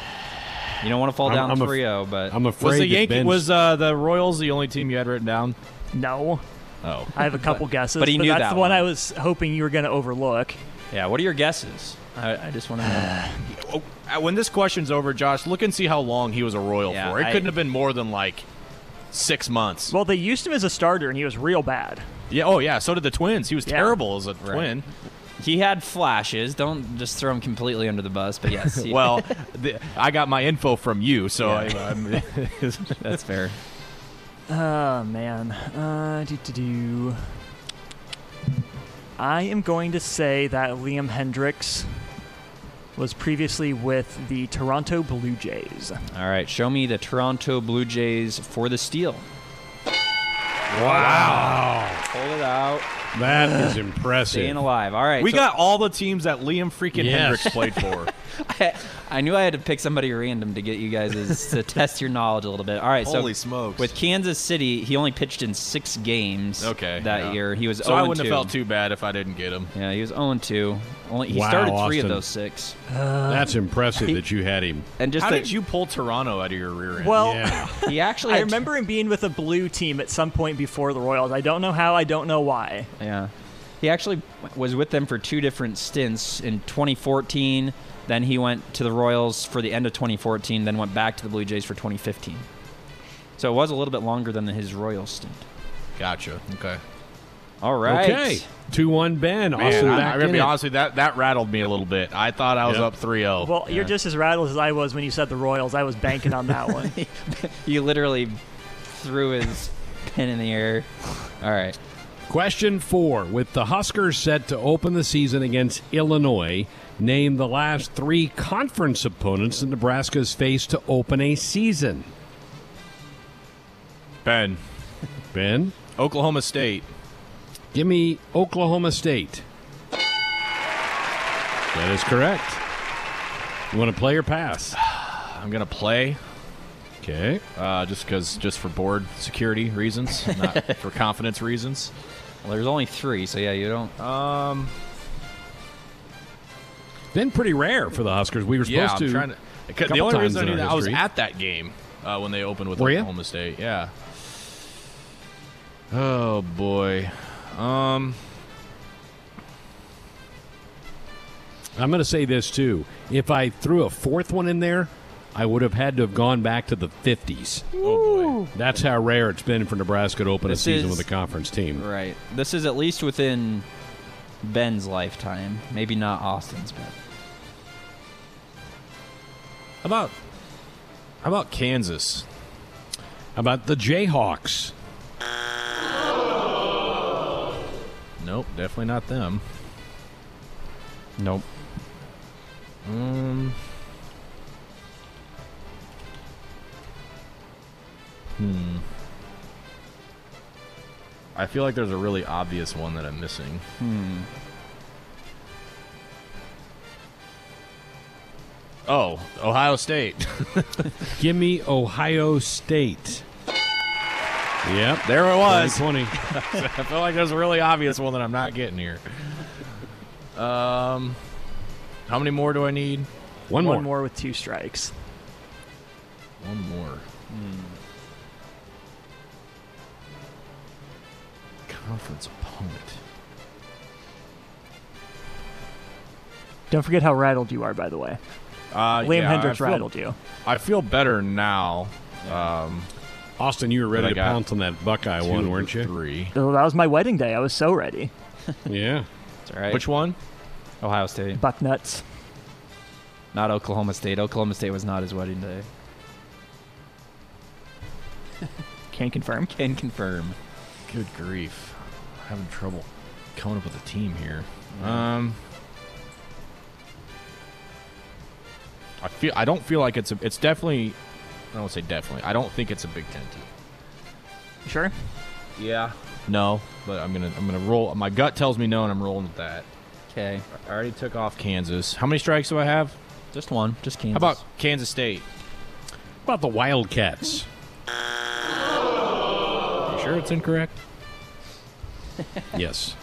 Speaker 9: You don't want to fall
Speaker 2: I'm-
Speaker 9: down
Speaker 2: I'm
Speaker 9: 3-0, but
Speaker 2: I'm afraid
Speaker 3: Was the Yankee
Speaker 2: Ben's-
Speaker 3: was uh, the Royals the only team you had written down?
Speaker 10: No.
Speaker 3: Oh,
Speaker 10: I have a couple guesses,
Speaker 9: but he knew
Speaker 10: that's
Speaker 9: that
Speaker 10: the one
Speaker 9: one.
Speaker 10: I was hoping you were going to overlook.
Speaker 9: yeah. What are your guesses? I, I just want to know.
Speaker 3: Oh, uh, when this question's over, Josh, look and see how long he was a Royal
Speaker 9: Yeah,
Speaker 3: for. It
Speaker 9: I-
Speaker 3: couldn't have been more than like six months.
Speaker 10: Well, they used him as a starter, and he was real bad.
Speaker 3: Yeah. Oh, yeah. So did the Twins. He was
Speaker 10: Yeah.
Speaker 3: terrible as a twin.
Speaker 9: he had flashes. Don't just throw him completely under the bus. But yes, he-
Speaker 3: Well, the, I got my info from you, so
Speaker 9: Yeah.
Speaker 3: I, I'm,
Speaker 9: that's fair.
Speaker 10: Oh man. Uh, do do do. I am going to say that Liam Hendricks was previously with the Toronto Blue Jays.
Speaker 9: All right, show me the Toronto Blue Jays for the steal.
Speaker 2: Wow.
Speaker 9: Pull it out.
Speaker 2: That is impressive.
Speaker 9: Staying alive. All right.
Speaker 3: we
Speaker 9: so-
Speaker 3: got all the teams that Liam freaking
Speaker 2: Yes.
Speaker 3: Hendriks played for.
Speaker 9: I, I knew I had to pick somebody random to get you guys to test your knowledge a little bit. All right,
Speaker 3: Holy
Speaker 9: so
Speaker 3: smokes.
Speaker 9: with Kansas City, he only pitched in six games.
Speaker 3: Okay,
Speaker 9: that
Speaker 3: yeah.
Speaker 9: year he was.
Speaker 3: so
Speaker 9: 0
Speaker 3: I wouldn't have
Speaker 9: oh
Speaker 3: felt too bad if I didn't get him.
Speaker 9: Yeah, he was 0 2. Only he
Speaker 2: Wow,
Speaker 9: started three of those six.
Speaker 2: Uh, That's impressive
Speaker 9: he-
Speaker 2: that you had him.
Speaker 9: And just
Speaker 3: How
Speaker 9: the-
Speaker 3: did you pull Toronto out of your rear end?
Speaker 10: Well,
Speaker 2: Yeah.
Speaker 9: he actually
Speaker 10: I
Speaker 9: had-
Speaker 10: remember him being with a blue team at some point before the Royals. I don't know how. I don't know why.
Speaker 9: Yeah. He actually was with them for two different stints in 2014. Then he went to the Royals for the end of 2014, then went back to the Blue Jays for 2015. So it was a little bit longer than his Royals stint.
Speaker 3: gotcha. Okay.
Speaker 9: All right.
Speaker 2: Okay. 2 1 Ben.
Speaker 3: Man,
Speaker 2: Austin
Speaker 3: I,
Speaker 2: back
Speaker 3: I'm gonna be honest with you, that that rattled me a little bit. I thought I was
Speaker 2: Yep.
Speaker 3: up 3-0.
Speaker 10: Well, you're just as rattled as I was when you said the Royals. I was banking on that one.
Speaker 9: He literally threw his pen in the air. All right.
Speaker 2: Question four. With the Huskers set to open the season against Illinois, name the last three conference opponents that Nebraska's faced to open a season.
Speaker 3: Ben,
Speaker 2: Ben,
Speaker 3: Oklahoma State.
Speaker 2: give me Oklahoma State. That is correct. You want to play or pass?
Speaker 3: I'm gonna play
Speaker 2: Okay.
Speaker 3: uh, just because, just for board security reasons, not for confidence reasons.
Speaker 9: Well, there's only three, so yeah, you don't.
Speaker 3: Um,
Speaker 2: Been pretty rare for the Huskers. We were supposed
Speaker 3: yeah, I'm
Speaker 2: to.
Speaker 3: trying to. 'cause The only reason I knew
Speaker 2: our
Speaker 3: that I was at that game uh, when they opened with
Speaker 2: Were ya?
Speaker 3: Oklahoma State. Yeah. Oh boy. Um.
Speaker 2: I'm going to say this too. If I threw a fourth one in there, I would have had to have gone back to the 50s.
Speaker 3: Oh boy.
Speaker 2: That's how rare it's been for Nebraska to open
Speaker 9: This
Speaker 2: a season
Speaker 9: is-
Speaker 2: with a conference team.
Speaker 9: Right. This is at least within Ben's lifetime. Maybe not Austin's, but.
Speaker 3: How about? How about Kansas?
Speaker 2: How about the Jayhawks?
Speaker 3: Nope, definitely not them.
Speaker 9: Nope.
Speaker 3: Um. Hmm. I feel like there's a really obvious one that I'm missing.
Speaker 9: Hmm.
Speaker 3: Oh, Ohio State.
Speaker 2: Give me Ohio State. Yep.
Speaker 3: there it was.
Speaker 2: 2020.
Speaker 3: I feel like there's a really obvious one that I'm not getting here. Um, how many more do I need?
Speaker 2: One,
Speaker 10: one
Speaker 2: more.
Speaker 10: more with two strikes.
Speaker 3: One more.
Speaker 2: Hmm.
Speaker 3: Conference opponent.
Speaker 10: Don't forget how rattled you are, by the way.
Speaker 3: Uh,
Speaker 10: Liam
Speaker 3: yeah, Hendriks feel,
Speaker 10: rattled you.
Speaker 3: I feel better now. Um,
Speaker 2: Austin, you were ready to
Speaker 3: got
Speaker 2: pounce on that Buckeye
Speaker 3: two
Speaker 2: one, weren't you?
Speaker 3: Three.
Speaker 10: Oh, that was my wedding day. I was so ready.
Speaker 2: Yeah.
Speaker 9: It's all right.
Speaker 3: Which one?
Speaker 9: Ohio State.
Speaker 10: Buck nuts.
Speaker 9: Not Oklahoma State. Oklahoma State was not his wedding day.
Speaker 10: Can confirm.
Speaker 9: Can confirm.
Speaker 3: Good grief. I'm having trouble coming up with a team here. Um. I feel I don't feel like it's a, it's definitely I don't say definitely. I don't think it's a Big Ten team.
Speaker 10: Sure.
Speaker 3: Yeah. No, but I'm gonna I'm gonna roll. My gut tells me no, and I'm rolling with that.
Speaker 9: Okay.
Speaker 3: I already took off Kansas. How many strikes do I have?
Speaker 9: Just one. Just Kansas.
Speaker 3: How about Kansas State?
Speaker 2: How about the Wildcats?
Speaker 3: You sure it's incorrect?
Speaker 2: yes.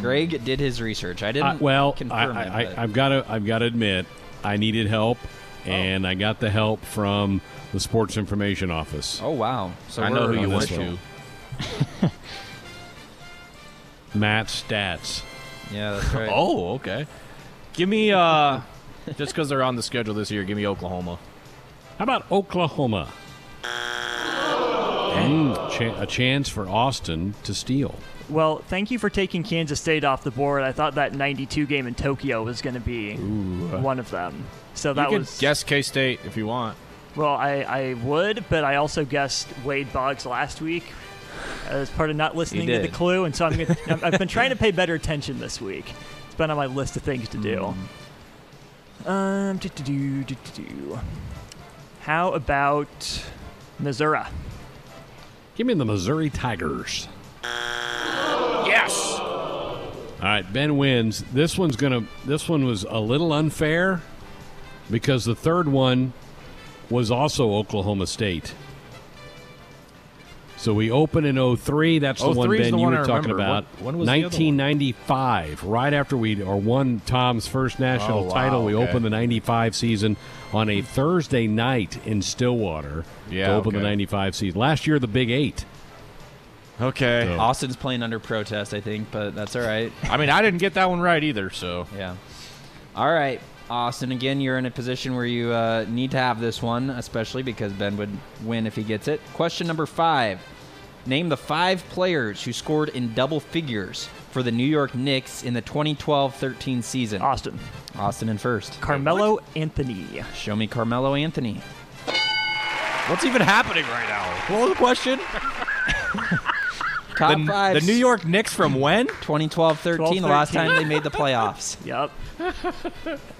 Speaker 9: Greg did his research. I didn't.
Speaker 2: Uh, well, I,
Speaker 9: confirm
Speaker 2: I,
Speaker 9: it,
Speaker 2: I,
Speaker 9: but-
Speaker 2: I've got to I've got to admit, I needed help,
Speaker 9: Oh.
Speaker 2: and I got the help from the Sports Information Office.
Speaker 9: Oh wow! So
Speaker 3: I know who you
Speaker 2: on
Speaker 3: went to.
Speaker 2: one. Matt Stats.
Speaker 9: Yeah, that's right.
Speaker 3: Oh, okay. Give me uh, just because they're on the schedule this year. Give me Oklahoma.
Speaker 2: How about Oklahoma? Mm, cha- a chance for Austin to steal.
Speaker 10: Well, thank you for taking Kansas State off the board. I thought that 92 game in Tokyo was going to be one of them. So that
Speaker 3: you
Speaker 10: was
Speaker 3: could guess K State if you want.
Speaker 10: well. I, I would, but I also guessed Wade Boggs last week as part of not listening to the clue, and so I'm gonna, I'm- I've been trying to pay better attention this week. It's been on my list of things to do. Um, do, do, do, do, do, do. How about Missouri?
Speaker 2: Give me the Missouri Tigers.
Speaker 3: Yes.
Speaker 2: All right, Ben wins. This one's gonna. This one was a little unfair because the third one was also Oklahoma State. So we open in 03. That's the one Ben
Speaker 3: the you
Speaker 2: one
Speaker 3: were
Speaker 2: were
Speaker 3: I
Speaker 2: talking
Speaker 3: remember.
Speaker 2: about.
Speaker 3: When- when was the
Speaker 2: 1995, right after we or won Tom's first national
Speaker 3: Oh, wow,
Speaker 2: title. We
Speaker 3: okay.
Speaker 2: opened the 95 season on a Thursday night in Stillwater
Speaker 3: Yeah,
Speaker 2: to open the 95 season. Last year, the Big Eight.
Speaker 3: Okay.
Speaker 2: So-
Speaker 9: Austin's playing under protest, I think, but that's all right.
Speaker 3: I mean, I didn't get that one right either. So
Speaker 9: Yeah. All right, Austin. Again, you're in a position where you uh, need to have this one, especially because Ben would win if he gets it. Question number five: Name the five players who scored in double figures for the New York Knicks in the 2012-13 season.
Speaker 10: Austin.
Speaker 9: Austin in first.
Speaker 10: Carmelo Anthony.
Speaker 9: Show me Carmelo Anthony.
Speaker 3: what's even happening right now? What was the question?
Speaker 9: Top
Speaker 3: the,
Speaker 9: five.
Speaker 3: the New York Knicks from when?
Speaker 9: 2012-13, the last time they made the playoffs.
Speaker 10: Yep.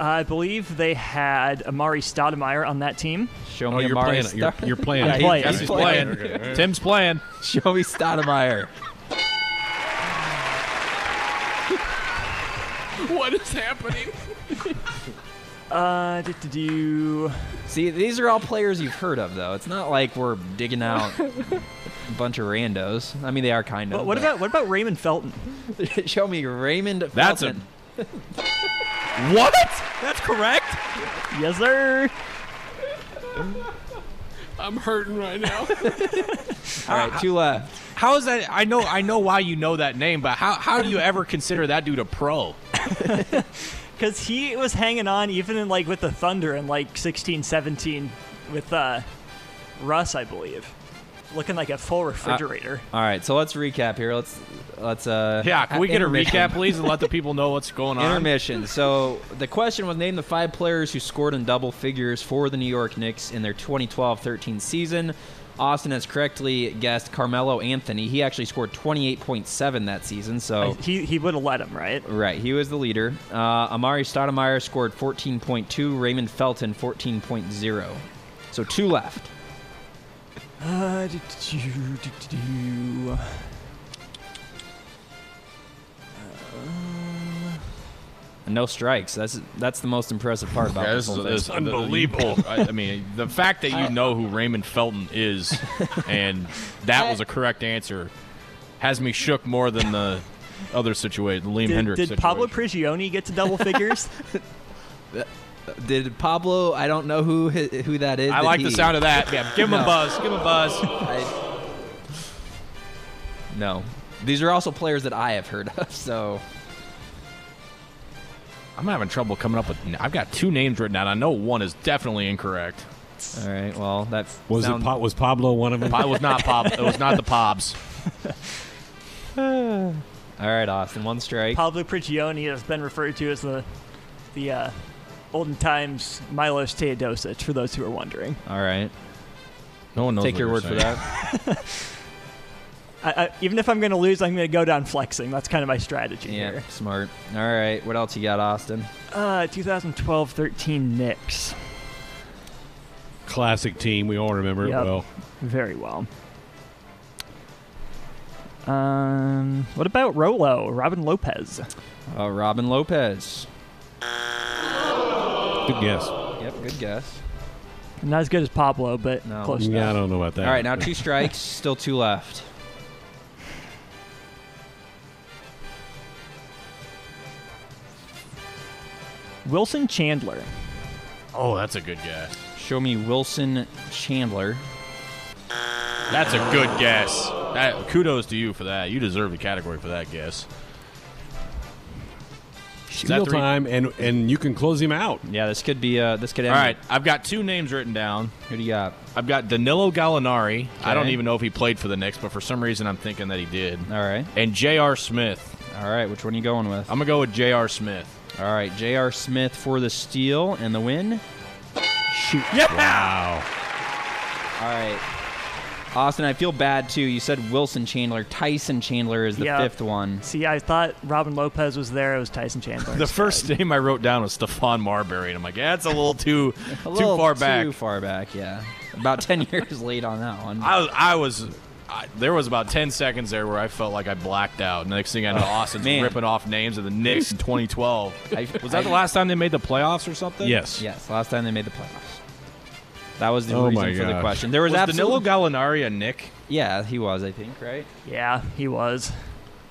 Speaker 10: I believe they had Amar'e Stoudemire on that team.
Speaker 9: Show
Speaker 2: Oh,
Speaker 9: me
Speaker 2: you're
Speaker 9: Amar'e
Speaker 2: playing. You're, you're playing.
Speaker 9: Yeah,
Speaker 10: I'm
Speaker 9: he's-
Speaker 10: playing.
Speaker 9: he's
Speaker 3: He's
Speaker 9: playing.
Speaker 3: playing. Tim's playing.
Speaker 9: Show me Stoudemire.
Speaker 2: What is happening?
Speaker 10: Uh, do, do, do.
Speaker 9: See, these are all players you've heard of, though. It's not like we're digging out a bunch of randos. I mean, they are kind of.
Speaker 10: What, what about what about Raymond Felton?
Speaker 9: Show me Raymond.
Speaker 3: That's a-
Speaker 9: Felton.
Speaker 3: What? That's correct.
Speaker 10: Yes, sir.
Speaker 2: I'm hurting right now.
Speaker 9: All right, two left.
Speaker 3: How is that? I know. I know why you know that name, but how how do you ever consider that dude a pro?
Speaker 10: Because he was hanging on even in like with the Thunder in like 16, 17 with uh, Russ, I believe, looking like a full refrigerator.
Speaker 9: All right, so let's recap here. Let's let's uh.
Speaker 3: Yeah. Can we get a recap, please, and let the people know what's going on?
Speaker 9: Intermission. So the question was name the five players who scored in double figures for the New York Knicks in their 2012-13 season. Austin has correctly guessed Carmelo Anthony. He actually scored 28.7 that season. So
Speaker 10: he he would have let him, right?
Speaker 9: Right, he was the leader. Uh, Amar'e Stoudemire scored 14.2. Raymond Felton 14.0. So two left.
Speaker 10: Uh, do, do, do,
Speaker 9: And no strikes. That's that's the most impressive part about
Speaker 3: Yeah,
Speaker 9: this,
Speaker 3: this
Speaker 9: whole thing.
Speaker 3: this, unbelievable. I, I mean, the fact that you know who Raymond Felton is, and that was a correct answer, has me shook more than the other situation, Liam
Speaker 10: Did,
Speaker 3: Hendriks
Speaker 10: did
Speaker 3: situation.
Speaker 10: Pablo Prigioni get to double figures?
Speaker 9: Did Pablo? I don't know who who that is.
Speaker 3: I
Speaker 9: Did
Speaker 3: like the sound of that. Yeah, give him
Speaker 9: No.
Speaker 3: a buzz. Give him a buzz.
Speaker 9: I- no, these are also players that I have heard of. So
Speaker 3: I'm having trouble coming up with. I've got two names written down. I know one is definitely incorrect.
Speaker 9: all right, well that
Speaker 2: Was
Speaker 9: sound-
Speaker 2: it Pa- was Pablo one of them?
Speaker 3: It was not Pop. It was not the Pobs.
Speaker 9: All right, Austin, one strike.
Speaker 10: Pablo Prigioni has been referred to as the the uh, olden times Milos Teodosic, for those who are wondering.
Speaker 9: All right,
Speaker 3: No one knows.
Speaker 9: take
Speaker 3: what
Speaker 9: your
Speaker 3: you're
Speaker 9: word for that.
Speaker 10: I, I, even if I'm going to lose, I'm going to go down flexing. That's kind of my strategy
Speaker 9: Yeah,
Speaker 10: here.
Speaker 9: smart. All right, what else you got, Austin?
Speaker 10: Uh, 2012-13 Knicks.
Speaker 2: Classic team. We all remember
Speaker 10: Yep.
Speaker 2: it well.
Speaker 10: Very well. Um, what about Rolo, Robin Lopez?
Speaker 9: Uh, Robin Lopez.
Speaker 2: Good guess.
Speaker 9: Yep, good guess.
Speaker 10: Not as good as Pablo, but
Speaker 9: No.
Speaker 10: close
Speaker 2: Yeah, I don't know about that.
Speaker 9: All right, now two strikes, still two left.
Speaker 10: Wilson Chandler.
Speaker 3: Oh, that's a good guess.
Speaker 9: Show me Wilson Chandler.
Speaker 3: That's a good guess. That, kudos to you for that. You deserve the category for that guess. Is
Speaker 2: Steal
Speaker 3: three-
Speaker 2: time, and and you can close him out.
Speaker 9: Yeah, this could be. Uh, this could
Speaker 3: All
Speaker 9: end.
Speaker 3: right, I've got two names written down.
Speaker 9: Who do you got?
Speaker 3: I've got Danilo Gallinari. I don't even know if he played for the Knicks, but for some reason I'm thinking that he did.
Speaker 9: All right.
Speaker 3: And J.R. Smith.
Speaker 9: All right. Which one are you going with?
Speaker 3: I'm gonna go with J.R. Smith.
Speaker 9: All right. J.R. Smith for the steal and the win.
Speaker 10: Shoot.
Speaker 2: Wow.
Speaker 9: All right. Austin, I feel bad too. You said Wilson Chandler. Tyson Chandler is the
Speaker 10: Yeah.
Speaker 9: fifth one.
Speaker 10: See, I thought Robin Lopez was there. It was Tyson Chandler.
Speaker 3: The
Speaker 10: instead.
Speaker 3: first name I wrote down was Stephon Marbury, and I'm like, yeah, that's a little too
Speaker 9: A
Speaker 3: too
Speaker 9: little
Speaker 3: far back.
Speaker 9: Too far back, yeah. About 10 years late on that one.
Speaker 3: I was, I was I, there was about 10 seconds there where I felt like I blacked out. Next thing I know, Austin's
Speaker 9: man.
Speaker 3: ripping off names of the Knicks in 2012.
Speaker 9: I-
Speaker 3: was that the last time they made the playoffs or something?
Speaker 2: Yes.
Speaker 9: Yes, last time they made the playoffs. That was the
Speaker 2: Oh
Speaker 9: reason for the question. There was,
Speaker 3: Was
Speaker 9: absolutely
Speaker 3: Danilo Gallinari a Knick?
Speaker 9: Yeah, he was, I think, right?
Speaker 10: Yeah, he was.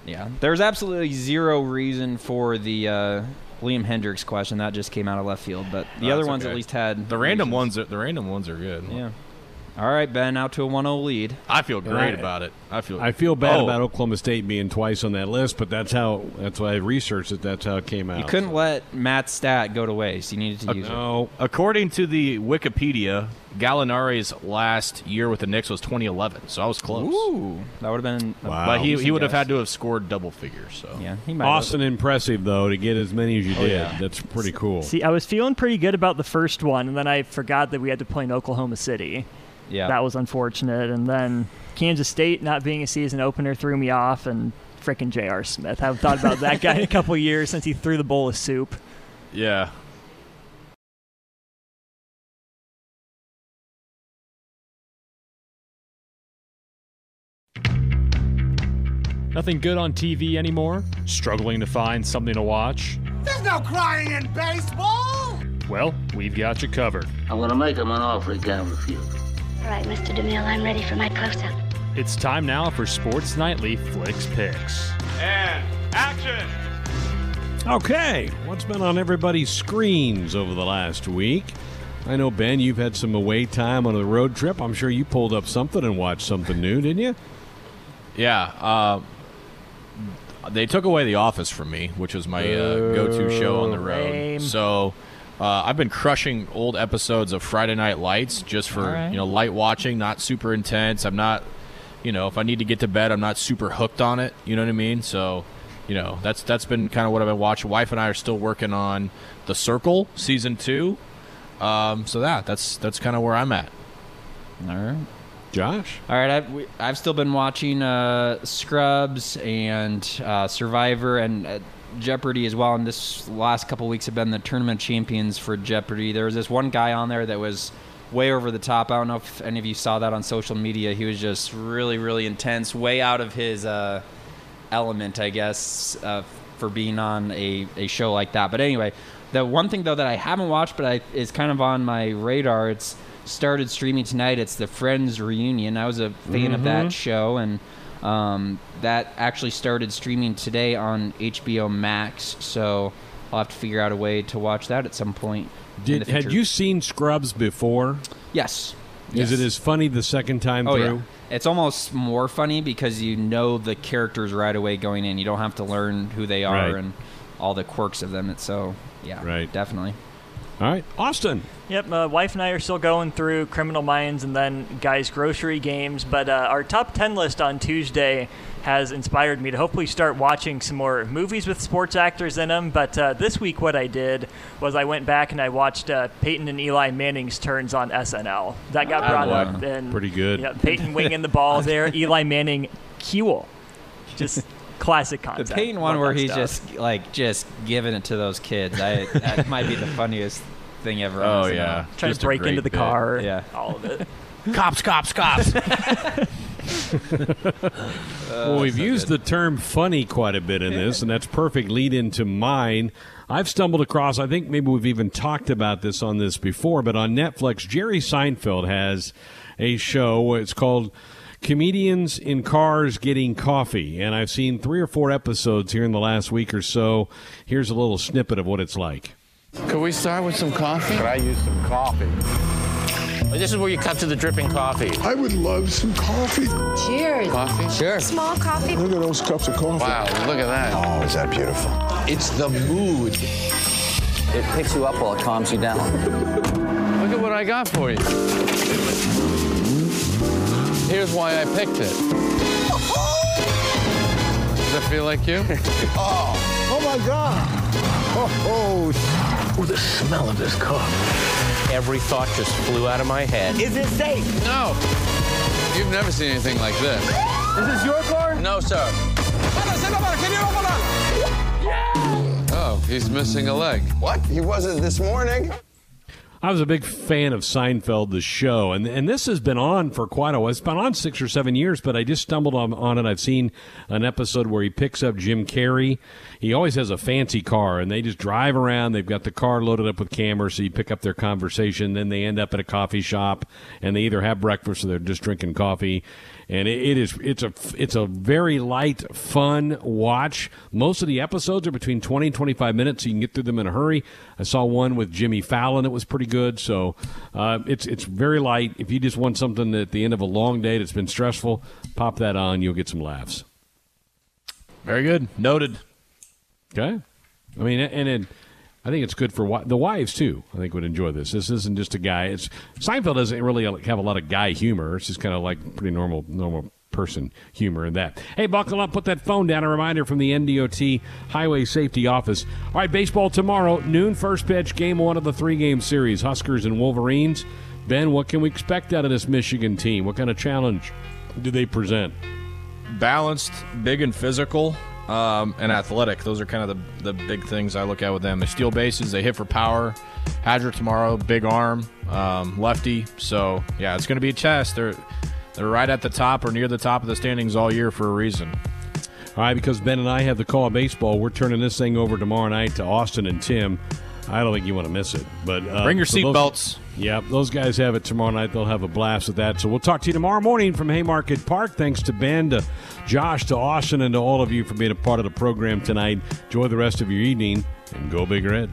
Speaker 9: Yeah. There was absolutely zero reason for the uh, Liam Hendriks question. That just came out of left field, but the
Speaker 3: Oh,
Speaker 9: other ones
Speaker 3: okay.
Speaker 9: at least had
Speaker 3: The random
Speaker 9: reasons.
Speaker 3: ones, are, the random ones are good.
Speaker 9: Yeah. All right, Ben, out to a 1-0 lead.
Speaker 3: I feel great
Speaker 2: Right.
Speaker 3: about it. I feel.
Speaker 2: I feel bad
Speaker 3: Oh,
Speaker 2: about Oklahoma State being twice on that list, but that's how. That's why I researched it. That's how it came out.
Speaker 9: You couldn't let Matt's stat go to waste. You needed to uh, use it.
Speaker 2: No.
Speaker 3: According to the Wikipedia, Gallinari's last year with the Knicks was 2011, so I was close.
Speaker 9: Ooh, that would have been.
Speaker 2: Wow.
Speaker 3: But he, he would have had to have scored double figures. So
Speaker 9: Yeah, he might. have.
Speaker 2: Austin, impressive though to get as many as you oh, did.
Speaker 3: yeah.
Speaker 2: That's pretty cool.
Speaker 10: See, I was feeling pretty good about the first one, and then I forgot that we had to play in Oklahoma City.
Speaker 9: Yeah.
Speaker 10: That was unfortunate. And then Kansas State not being a season opener threw me off, and frickin' J.R. Smith. I haven't thought about that guy in a couple years since he threw the bowl of soup.
Speaker 3: yeah,
Speaker 12: Nothing good on TV anymore? Struggling to find something to watch?
Speaker 11: There's no crying in baseball!
Speaker 12: Well, we've got you covered.
Speaker 13: I'm gonna make him an offer he can't refuse.
Speaker 14: All right, Mr. DeMille, I'm ready for my close-up.
Speaker 12: It's time now for Sports Nightly Flix Pix.
Speaker 11: And action!
Speaker 2: Okay, what's been on everybody's screens over the last week? I know Ben, you've had some away time on a road trip. I'm sure you pulled up something and watched something new, didn't you?
Speaker 3: yeah. Uh, they took away The Office from me, which was my uh, go-to show on the road.
Speaker 10: Lame.
Speaker 3: So uh, I've been crushing old episodes of Friday Night Lights just for
Speaker 9: All right.
Speaker 3: you know light watching, not super intense. I'm not, you know, if I need to get to bed, I'm not super hooked on it. You know what I mean? So, you know, that's that's been kind of what I've been watching. Wife and I are still working on The Circle season two. Um, so that that's that's kind of where I'm at.
Speaker 9: All right.
Speaker 2: Josh?
Speaker 9: All right, I've, we- I've still been watching uh, Scrubs and uh, Survivor and uh, Jeopardy as well. And this last couple weeks have been the tournament champions for Jeopardy. There was this one guy on there that was way over the top. I don't know if any of you saw that on social media. He was just really, really intense, way out of his uh, element, I guess, uh, for being on a, a show like that. But anyway, the one thing though that I haven't watched, but I, is kind of on my radar. It's started streaming tonight. It's the Friends reunion. I was a fan of that show, and um, that actually started streaming today on HBO Max. So I'll have to figure out a way to watch that at some point.
Speaker 2: Did had you seen Scrubs before?
Speaker 9: Yes.
Speaker 2: Is
Speaker 9: Yes.
Speaker 2: it as funny the second time
Speaker 9: Oh
Speaker 2: through?
Speaker 9: yeah. It's almost more funny because you know the characters right away going in. You don't have to learn who they are
Speaker 2: Right.
Speaker 9: and all the quirks of them. It's so yeah,
Speaker 2: Right.
Speaker 9: definitely.
Speaker 2: All right, Austin.
Speaker 10: Yep, my wife and I are still going through Criminal Minds and then Guys Grocery Games, but uh, our top 10 list on Tuesday has inspired me to hopefully start watching some more movies with sports actors in them. But uh, this week, what I did was I went back and I watched uh, Peyton and Eli Manning's turns on SNL. That got
Speaker 9: Oh,
Speaker 10: brought up. And,
Speaker 2: Pretty good.
Speaker 10: Yeah, Peyton winging the ball there, Eli Manning Huel. Just classic
Speaker 9: content.
Speaker 10: The.
Speaker 9: Peyton one where he's
Speaker 10: stuff.
Speaker 9: just like just giving it to those kids. I, that might be the funniest thing ever.
Speaker 3: Oh,
Speaker 9: SNL.
Speaker 3: yeah.
Speaker 10: trying
Speaker 3: Just
Speaker 10: to break into the
Speaker 3: bit.
Speaker 10: car.
Speaker 9: Yeah.
Speaker 10: all of it.
Speaker 3: Cops, cops, cops.
Speaker 2: Oh, well, we've used the term funny quite a bit in this, and that's perfect lead into mine. I've stumbled across, I think maybe we've even talked about this on this before, but on Netflix, Jerry Seinfeld has a show. It's called Comedians in Cars Getting Coffee. And I've seen three or four episodes here in the last week or so. Here's a little snippet of what it's like.
Speaker 15: Could we start with some coffee?
Speaker 7: Could I use some coffee?
Speaker 15: This is where you cut to the dripping coffee.
Speaker 11: I would love some coffee.
Speaker 14: Cheers.
Speaker 15: Coffee?
Speaker 14: Sure. Small coffee.
Speaker 11: Look at those cups of coffee.
Speaker 15: Wow, look at that.
Speaker 7: Oh, is that beautiful?
Speaker 15: It's the mood.
Speaker 16: It picks you up while it calms you down.
Speaker 15: Look at what I got for you. Here's why I picked it. Does that feel like you?
Speaker 11: Oh, oh my God. Oh, oh. Ooh, the smell of this car.
Speaker 16: Every thought just flew out of my head.
Speaker 11: Is it safe?
Speaker 15: No. You've never seen anything like this.
Speaker 11: Is this your car?
Speaker 15: No, sir. Oh, he's missing a leg.
Speaker 7: What? He wasn't this morning.
Speaker 2: I was a big fan of Seinfeld, the show, and and this has been on for quite a while. It's been on six or seven years, but I just stumbled on, on it. I've seen an episode where he picks up Jim Carrey. He always has a fancy car, and they just drive around. They've got the car loaded up with cameras, so you pick up their conversation. Then they end up at a coffee shop, and they either have breakfast or they're just drinking coffee. And it, it is it's a it's a very light, fun watch. Most of the episodes are between twenty and twenty five minutes, so you can get through them in a hurry. I saw one with Jimmy Fallon that was pretty good. So uh, it's it's very light. If you just want something at the end of a long day that's been stressful, pop that on. You'll get some laughs.
Speaker 3: Very good. Noted.
Speaker 2: Okay. I mean, and it, I think it's good for the wives too. I think would enjoy this. This isn't just a guy. It's Seinfeld doesn't really uh, have a lot of guy humor. It's just kind of like pretty normal normal person humor in that. Hey, buckle up, put that phone down. A reminder from the NDOT Highway Safety Office. All right, baseball tomorrow, noon first pitch, game one of the three game series, Huskers and Wolverines. Ben, what can we expect out of this Michigan team? What kind of challenge do they present?
Speaker 3: Balanced, big and physical, um, and athletic. Those are kind of the, the big things I look at with them. They steal bases, they hit for power. Hajjar tomorrow, big arm, um, lefty. So yeah, it's going to be a test. They're they're right at the top or near the top of the standings all year for a reason.
Speaker 2: All right, because Ben and I have the call of baseball, we're turning this thing over tomorrow night to Austin and Tim. I don't think you want to miss it. But uh,
Speaker 3: Bring your seatbelts.
Speaker 2: Yeah, those guys have it tomorrow night. They'll have a blast with that. So we'll talk to you tomorrow morning from Haymarket Park. Thanks to Ben, to Josh, to Austin, and to all of you for being a part of the program tonight. Enjoy the rest of your evening and go Big Red.